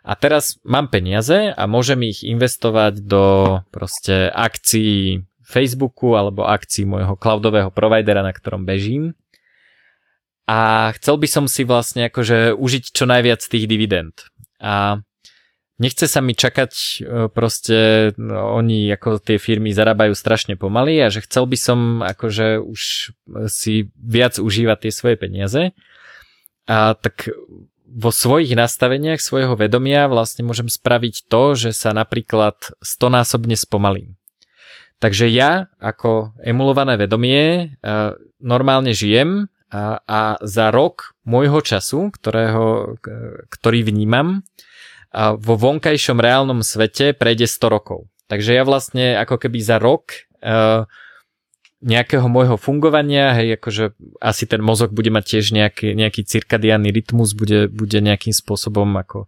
A: A teraz mám peniaze a môžem ich investovať do proste akcií Facebooku alebo akcií môjho cloudového providera, na ktorom bežím. A chcel by som si vlastne akože užiť čo najviac tých dividend. A nechce sa mi čakať, e, proste no, oni ako tie firmy zarábajú strašne pomaly a že chcel by som akože už si viac užívať tie svoje peniaze. A tak vo svojich nastaveniach svojho vedomia vlastne môžem spraviť to, že sa napríklad stonásobne spomalím. Takže ja ako emulované vedomie normálne žijem a, a za rok môjho času, ktorého, ktorý vnímam, vo vonkajšom reálnom svete prejde 100 rokov. Takže ja vlastne ako keby za rok nejakého môjho fungovania, hej, akože asi ten mozog bude mať tiež nejaký, nejaký cirkadiánny rytmus, bude, bude nejakým spôsobom ako e,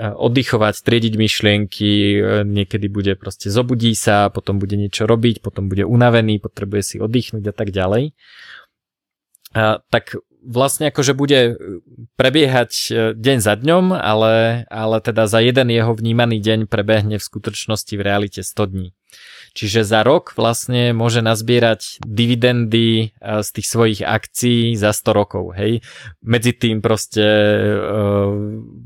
A: oddychovať, triediť myšlienky, e, niekedy bude proste zobudí sa, potom bude niečo robiť, potom bude unavený, potrebuje si oddychnúť a tak ďalej. A, tak vlastne akože bude prebiehať e, deň za dňom, ale, ale teda za jeden jeho vnímaný deň prebehne v skutočnosti v realite 100 dní. Čiže za rok vlastne môže nazbierať dividendy eh, z tých svojich akcií za 100 rokov, hej. Medzi tým proste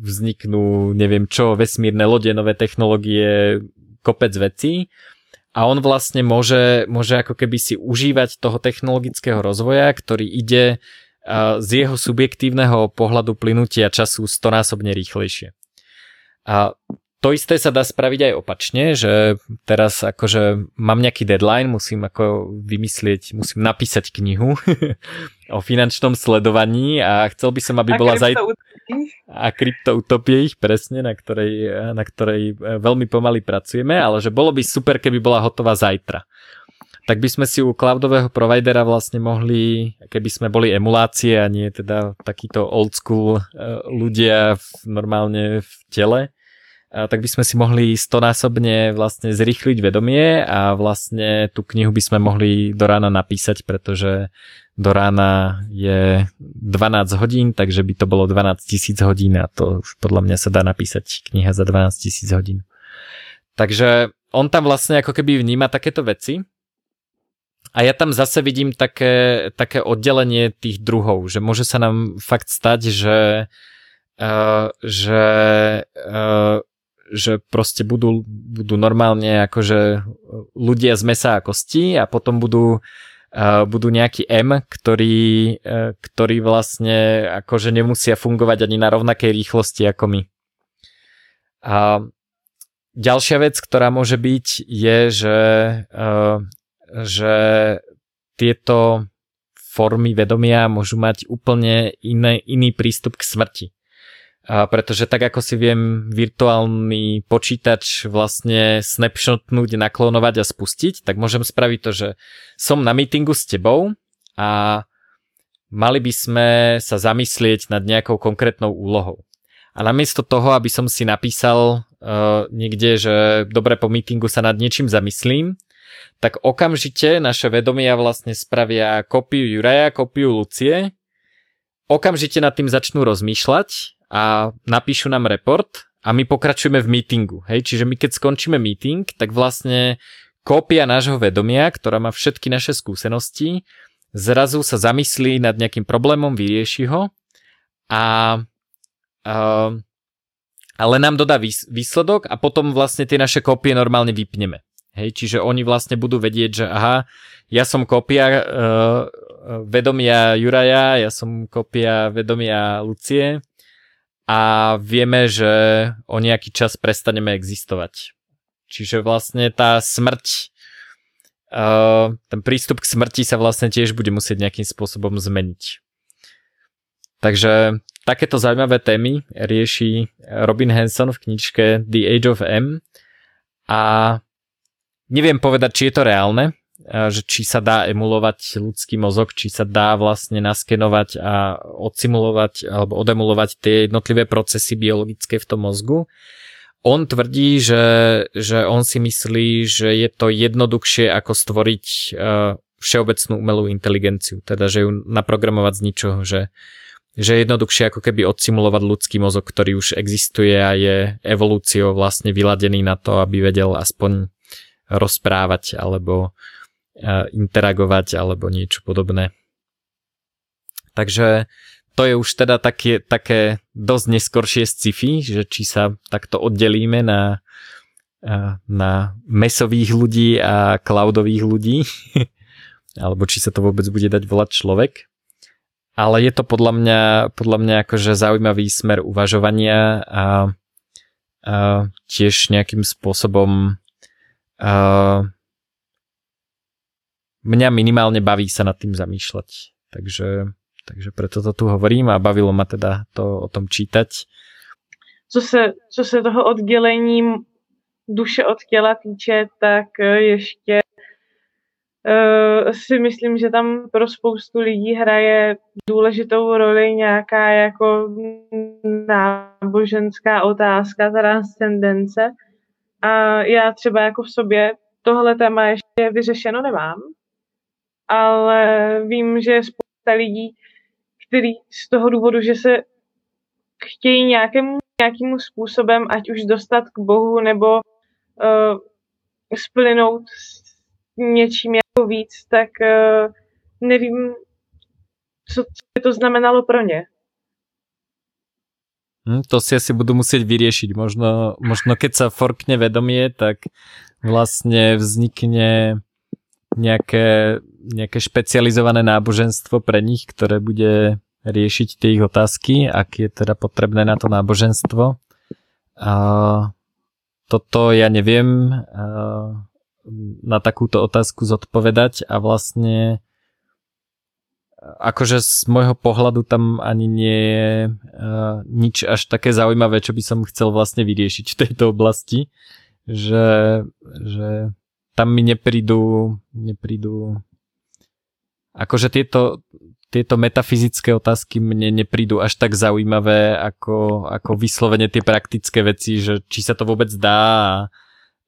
A: vzniknú, neviem čo, vesmírne lode, nové technológie, kopec vecí a on vlastne môže, môže ako keby si užívať toho technologického rozvoja, ktorý ide z jeho subjektívneho pohľadu plynutia času stonásobne rýchlejšie. A to isté sa dá spraviť aj opačne, že teraz akože mám nejaký deadline, musím ako vymyslieť, musím napísať knihu o finančnom sledovaní a chcel by som, aby a bola zaj... A kryptoutopie ich presne, na ktorej, na ktorej e, veľmi pomaly pracujeme, ale že bolo by super, keby bola hotová zajtra. Tak by sme si u cloudového providera vlastne mohli, keby sme boli emulácie a nie teda takíto old school e, ľudia v, normálne v tele, tak by sme si mohli stonásobne vlastne zrýchliť vedomie a vlastne tú knihu by sme mohli do rána napísať, pretože do rána je 12 hodín, takže by to bolo 12 tisíc hodín a to už podľa mňa sa dá napísať kniha za 12 tisíc hodín. Takže on tam vlastne ako keby vníma takéto veci a ja tam zase vidím také, také oddelenie tých druhov, že môže sa nám fakt stať, že Uh, že uh, že proste budú, budú normálne akože ľudia z mesa a kosti a potom budú, uh, budú nejaký M, ktorý, uh, ktorý vlastne akože nemusia fungovať ani na rovnakej rýchlosti ako my. A ďalšia vec, ktorá môže byť, je, že, že tieto formy vedomia môžu mať úplne iné, iný prístup k smrti. A pretože tak ako si viem virtuálny počítač vlastne snapshotnúť, naklonovať a spustiť, tak môžem spraviť to, že som na meetingu s tebou a mali by sme sa zamyslieť nad nejakou konkrétnou úlohou. A namiesto toho, aby som si napísal uh, niekde, že dobre po meetingu sa nad niečím zamyslím, tak okamžite naše vedomia vlastne spravia kopiu Juraja, kopiu Lucie, okamžite nad tým začnú rozmýšľať a napíšu nám report a my pokračujeme v meetingu. Hej? Čiže my keď skončíme meeting, tak vlastne kópia nášho vedomia, ktorá má všetky naše skúsenosti, zrazu sa zamyslí nad nejakým problémom, vyrieši ho a, a ale nám dodá výsledok a potom vlastne tie naše kópie normálne vypneme. Hej, čiže oni vlastne budú vedieť, že aha, ja som kópia uh, vedomia Juraja, ja som kópia vedomia Lucie a vieme, že o nejaký čas prestaneme existovať. Čiže vlastne tá smrť, uh, ten prístup k smrti sa vlastne tiež bude musieť nejakým spôsobom zmeniť. Takže takéto zaujímavé témy rieši Robin Hanson v knižke The Age of M a neviem povedať, či je to reálne, že či sa dá emulovať ľudský mozog, či sa dá vlastne naskenovať a odsimulovať alebo odemulovať tie jednotlivé procesy biologické v tom mozgu. on tvrdí, že, že on si myslí, že je to jednoduchšie ako stvoriť uh, všeobecnú umelú inteligenciu, teda že ju naprogramovať z ničoho, že, že je jednoduchšie ako keby odsimulovať ľudský mozog, ktorý už existuje a je evolúciou vlastne vyladený na to, aby vedel aspoň rozprávať alebo uh, interagovať alebo niečo podobné. Takže to je už teda také, také dosť neskoršie sci-fi, že či sa takto oddelíme na, na mesových ľudí a cloudových ľudí, alebo či sa to vôbec bude dať volať človek. Ale je to podľa mňa, podľa mňa akože zaujímavý smer uvažovania a, a tiež nejakým spôsobom a, mňa minimálne baví sa nad tým zamýšľať. Takže takže preto to tu hovorím a bavilo ma teda to o tom čítať.
B: Co se, co se toho oddělení duše od těla týče, tak eh, ještě uh, si myslím, že tam pro spoustu lidí hraje důležitou roli nějaká jako náboženská otázka, transcendence. A já třeba jako v sobě tohle téma ještě vyřešeno nemám, ale vím, že spousta lidí který z toho důvodu, že se chtějí nějakým, nějakým způsobem, ať už dostat k Bohu, nebo uh, splynout s něčím jako víc, tak uh, nevím, co, co by to znamenalo pro ně.
A: Hm, to si asi budú musieť vyriešiť. Možno, možno keď sa forkne vedomie, tak vlastne vznikne nejaké, nejaké špecializované náboženstvo pre nich, ktoré bude riešiť tie ich otázky, ak je teda potrebné na to náboženstvo. A toto ja neviem na takúto otázku zodpovedať a vlastne akože z môjho pohľadu tam ani nie je nič až také zaujímavé, čo by som chcel vlastne vyriešiť v tejto oblasti, že, že tam mi neprídu, neprídu akože tieto, tieto metafyzické otázky mne neprídu až tak zaujímavé ako, ako vyslovene tie praktické veci, že či sa to vôbec dá a,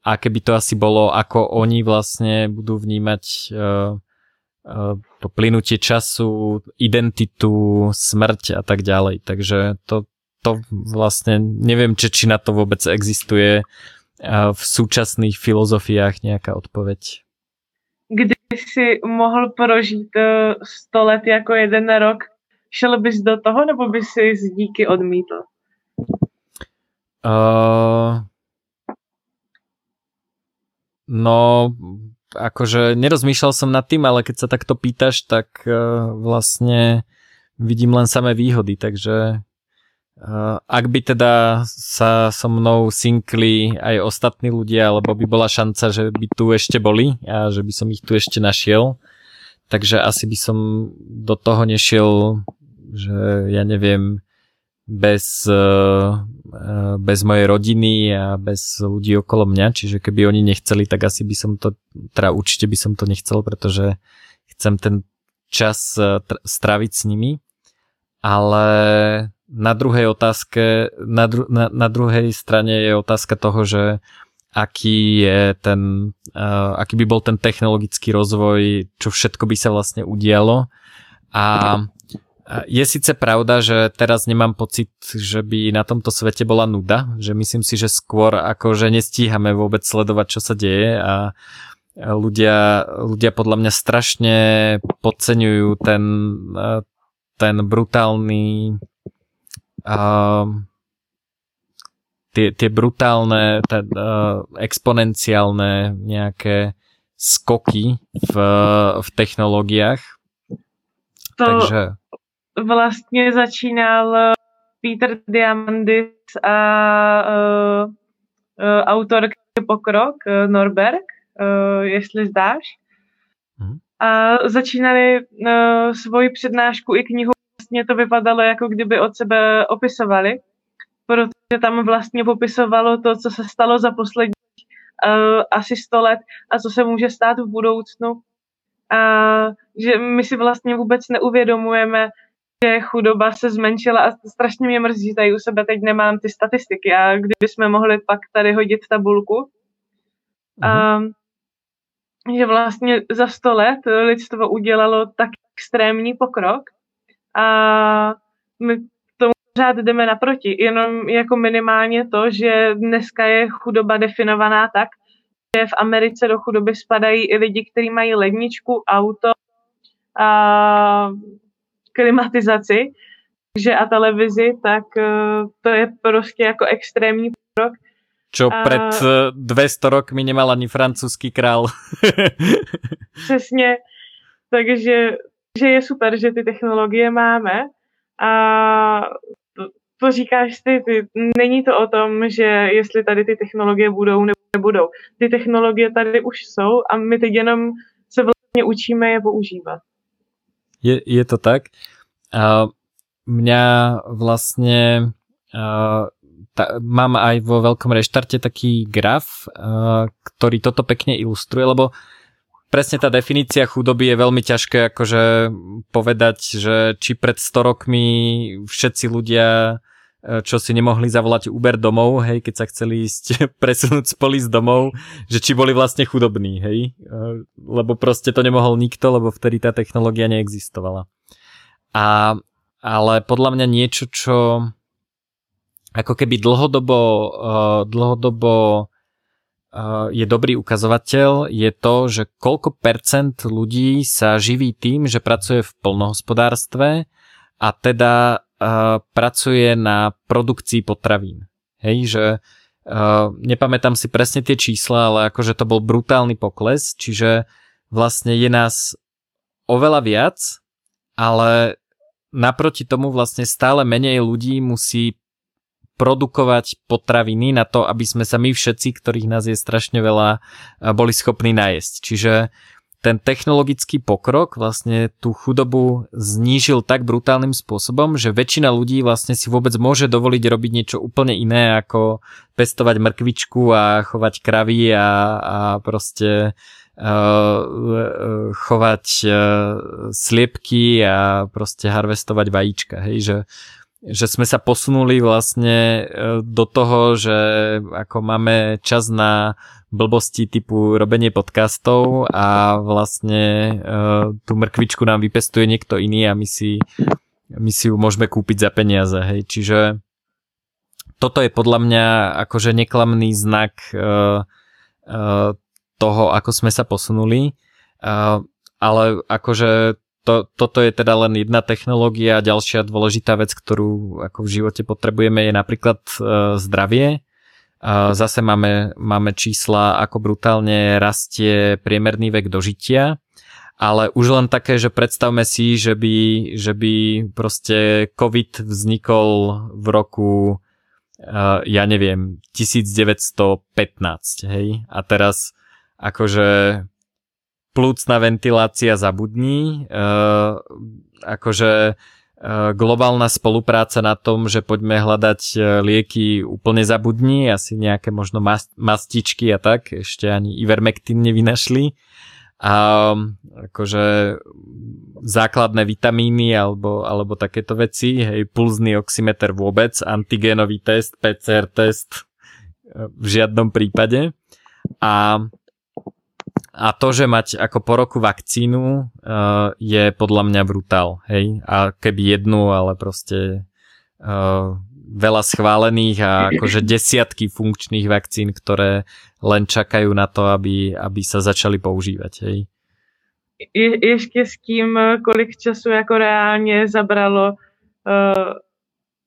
A: a keby to asi bolo, ako oni vlastne budú vnímať uh, uh, to plynutie času, identitu, smrť a tak ďalej. Takže to, to vlastne neviem, či, či na to vôbec existuje v súčasných filozofiách nejaká odpoveď?
B: Kdyby si mohl prožít 100 let jako jeden rok, šel bys do toho, nebo by si z díky odmítl? Uh,
A: no, akože nerozmýšľal som nad tým, ale keď sa takto pýtaš, tak uh, vlastne vidím len samé výhody, takže ak by teda sa so mnou synkli aj ostatní ľudia, alebo by bola šanca, že by tu ešte boli a že by som ich tu ešte našiel, takže asi by som do toho nešiel, že ja neviem, bez, e, bez mojej rodiny a bez ľudí okolo mňa, čiže keby oni nechceli, tak asi by som to, teda určite by som to nechcel, pretože chcem ten čas e, straviť s nimi, ale na druhej otázke, na, dru, na, na druhej strane je otázka toho, že aký je ten, uh, aký by bol ten technologický rozvoj, čo všetko by sa vlastne udialo. A je síce pravda, že teraz nemám pocit, že by na tomto svete bola nuda, že myslím si, že skôr ako, že nestíhame vôbec sledovať, čo sa deje a ľudia, ľudia podľa mňa strašne podceňujú ten, ten brutálny uh, tie, tie brutálne, tá, uh, exponenciálne nejaké skoky v, v technológiách.
B: To Takže... vlastně začínal Peter Diamandis a uh, uh, autor Pokrok, uh, Norberg, uh, jestli zdáš. Hmm. A začínali uh, svoji přednášku i knihu vlastně to vypadalo, jako kdyby od sebe opisovali, protože tam vlastně popisovalo to, co se stalo za poslední uh, asi 100 let a co se může stát v budoucnu. A že my si vlastně vůbec neuvědomujeme, že chudoba se zmenšila a strašně mě mrzí, že tady u sebe teď nemám ty statistiky a kdybychom mohli pak tady hodit tabulku, mm-hmm. um, že vlastně za sto let lidstvo udělalo tak extrémní pokrok a my tomu pořád jdeme naproti. Jenom jako minimálně to, že dneska je chudoba definovaná tak, že v Americe do chudoby spadají i lidi, kteří mají ledničku, auto, a klimatizaci že a televizi, tak uh, to je prostě jako extrémní pokrok.
A: Čo a... pred 200 rokmi nemal ani francúzsky král.
B: Přesně. Takže že je super, že ty technologie máme a to, to říkáš ty, ty, není to o tom, že jestli tady ty technologie budou nebo nebudou. Ty technologie tady už jsou a my teď jenom se vlastně učíme je používat.
A: Je, je to tak. A mňa vlastne uh, ta, mám aj vo veľkom reštarte taký graf, uh, ktorý toto pekne ilustruje, lebo presne tá definícia chudoby je veľmi ťažké akože povedať, že či pred 100 rokmi všetci ľudia čo si nemohli zavolať Uber domov, hej, keď sa chceli ísť presunúť z polis domov, že či boli vlastne chudobní, hej, lebo proste to nemohol nikto, lebo vtedy tá technológia neexistovala. A, ale podľa mňa niečo, čo ako keby dlhodobo, dlhodobo je dobrý ukazovateľ, je to, že koľko percent ľudí sa živí tým, že pracuje v polnohospodárstve a teda pracuje na produkcii potravín. Hej, že uh, nepamätám si presne tie čísla, ale akože to bol brutálny pokles, čiže vlastne je nás oveľa viac, ale naproti tomu vlastne stále menej ľudí musí produkovať potraviny na to, aby sme sa my všetci, ktorých nás je strašne veľa, boli schopní najesť. Čiže ten technologický pokrok vlastne tú chudobu znížil tak brutálnym spôsobom, že väčšina ľudí vlastne si vôbec môže dovoliť robiť niečo úplne iné ako pestovať mrkvičku a chovať kravy a, a proste uh, chovať uh, sliepky a proste harvestovať vajíčka. Hej, že, že sme sa posunuli vlastne uh, do toho, že ako máme čas na blbosti typu robenie podcastov a vlastne uh, tú mrkvičku nám vypestuje niekto iný a my si, my si ju môžeme kúpiť za peniaze. Hej. Čiže toto je podľa mňa akože neklamný znak uh, toho, ako sme sa posunuli. Ale akože to, toto je teda len jedna technológia. Ďalšia dôležitá vec, ktorú ako v živote potrebujeme je napríklad uh, zdravie Zase máme, máme čísla, ako brutálne rastie priemerný vek dožitia, ale už len také, že predstavme si, že by, že by proste COVID vznikol v roku, ja neviem, 1915, hej? A teraz akože plúcna ventilácia zabudní, akože Eh, globálna spolupráca na tom, že poďme hľadať eh, lieky úplne zabudní, asi nejaké možno mastičky a tak, ešte ani Ivermectin nevynašli. A akože základné vitamíny alebo, alebo takéto veci, hej, pulzný oximeter vôbec, antigénový test, PCR test v žiadnom prípade. A a to, že mať ako po roku vakcínu uh, je podľa mňa brutál, hej. A keby jednu, ale proste uh, veľa schválených a akože desiatky funkčných vakcín, ktoré len čakajú na to, aby, aby sa začali používať, hej.
B: Je, ještě s tím, kolik času jako reálně zabralo uh,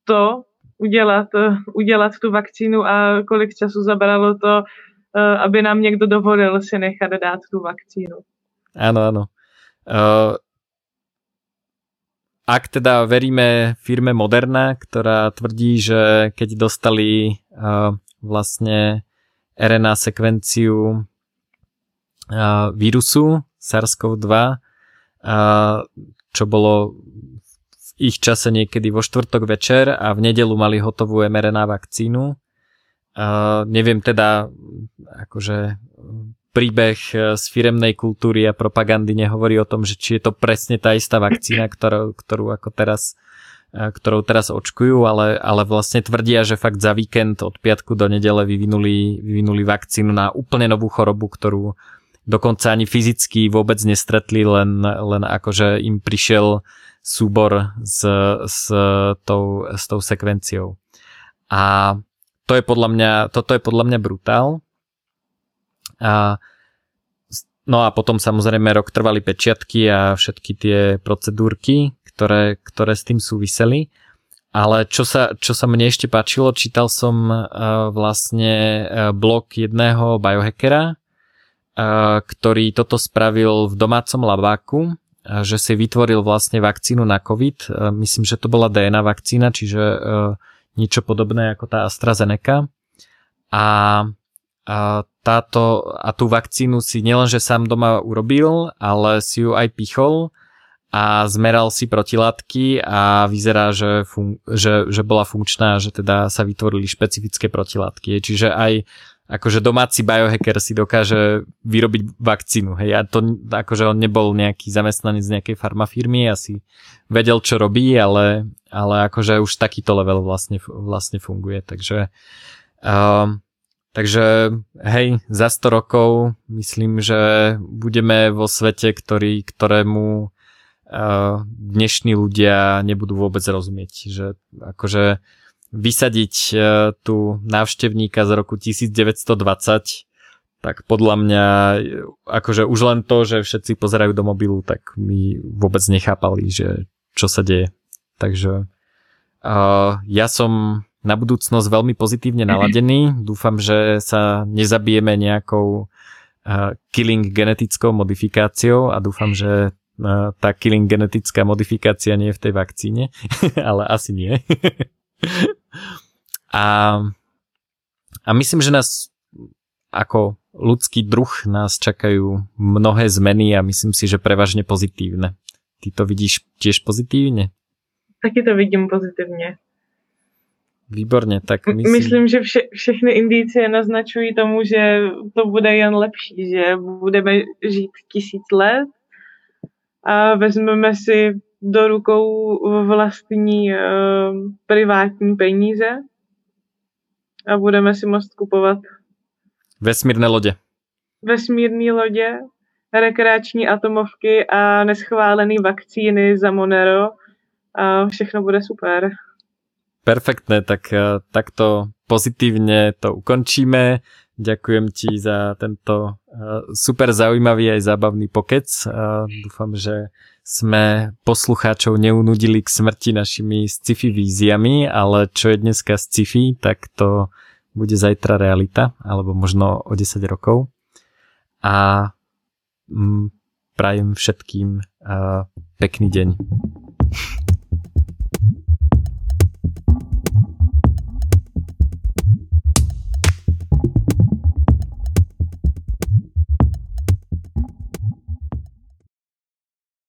B: to udělat, udělat tu vakcínu a kolik času zabralo to Eh, aby nám někdo dovolil si nechat dát tu vakcínu.
A: Áno, áno. Uh, ak teda veríme firme Moderna, ktorá tvrdí, že keď dostali uh, vlastne RNA sekvenciu uh, vírusu SARS-CoV-2, uh, čo bolo v ich čase niekedy vo štvrtok večer a v nedelu mali hotovú mRNA vakcínu, Uh, neviem teda akože príbeh z firemnej kultúry a propagandy nehovorí o tom, že či je to presne tá istá vakcína, ktorú, ktorú ako teraz ktorou teraz očkujú, ale, ale vlastne tvrdia, že fakt za víkend od piatku do nedele vyvinuli, vyvinuli vakcínu na úplne novú chorobu, ktorú dokonca ani fyzicky vôbec nestretli, len, len akože im prišiel súbor s, s, tou, s tou sekvenciou. A to je podľa mňa, toto je podľa mňa brutál. A, no a potom samozrejme rok trvali pečiatky a všetky tie procedúrky, ktoré, ktoré s tým súviseli. Ale čo sa, čo sa mne ešte páčilo, čítal som uh, vlastne uh, blog jedného biohackera, uh, ktorý toto spravil v domácom labáku, uh, že si vytvoril vlastne vakcínu na COVID. Uh, myslím, že to bola DNA vakcína, čiže uh, niečo podobné ako tá AstraZeneca. A, a, táto, a tú vakcínu si nielenže sám doma urobil, ale si ju aj pichol a zmeral si protilátky a vyzerá, že, fun- že, že bola funkčná, že teda sa vytvorili špecifické protilátky. Čiže aj akože domáci biohacker si dokáže vyrobiť vakcínu. Hej, a to akože on nebol nejaký zamestnanec z nejakej farmafirmy, asi vedel, čo robí, ale, ale akože už takýto level vlastne, vlastne funguje. Takže, um, takže hej, za 100 rokov myslím, že budeme vo svete, ktorý, ktorému dnešní ľudia nebudú vôbec rozumieť. Že akože vysadiť e, tu návštevníka z roku 1920 tak podľa mňa, akože už len to, že všetci pozerajú do mobilu, tak mi vôbec nechápali, že čo sa deje. Takže uh, ja som na budúcnosť veľmi pozitívne naladený. Dúfam, že sa nezabijeme nejakou uh, killing genetickou modifikáciou a dúfam, že tá killing genetická modifikácia nie je v tej vakcíne, ale asi nie. a, a myslím, že nás ako ľudský druh nás čakajú mnohé zmeny a myslím si, že prevažne pozitívne. Ty to vidíš tiež pozitívne?
B: Taky to vidím pozitivně.
A: Výborně, tak myslím...
B: Myslím, že vše, všechny indicie naznačují tomu, že to bude jen lepší, že budeme žít tisíc let a vezmeme si do rukou vlastní uh, privátní peníze a budeme si moct kupovat
A: vesmírné lodě.
B: Vesmírné lodě, rekreační atomovky a neschválené vakcíny za Monero a všechno bude super.
A: Perfektné, tak eh, takto pozitívne to ukončíme. Ďakujem ti za tento eh, super zaujímavý aj zábavný pokec. Dúfam, že sme poslucháčov neunudili k smrti našimi sci-fi víziami, ale čo je dneska sci-fi, tak to bude zajtra realita, alebo možno o 10 rokov. A mm, prajem všetkým pekný deň.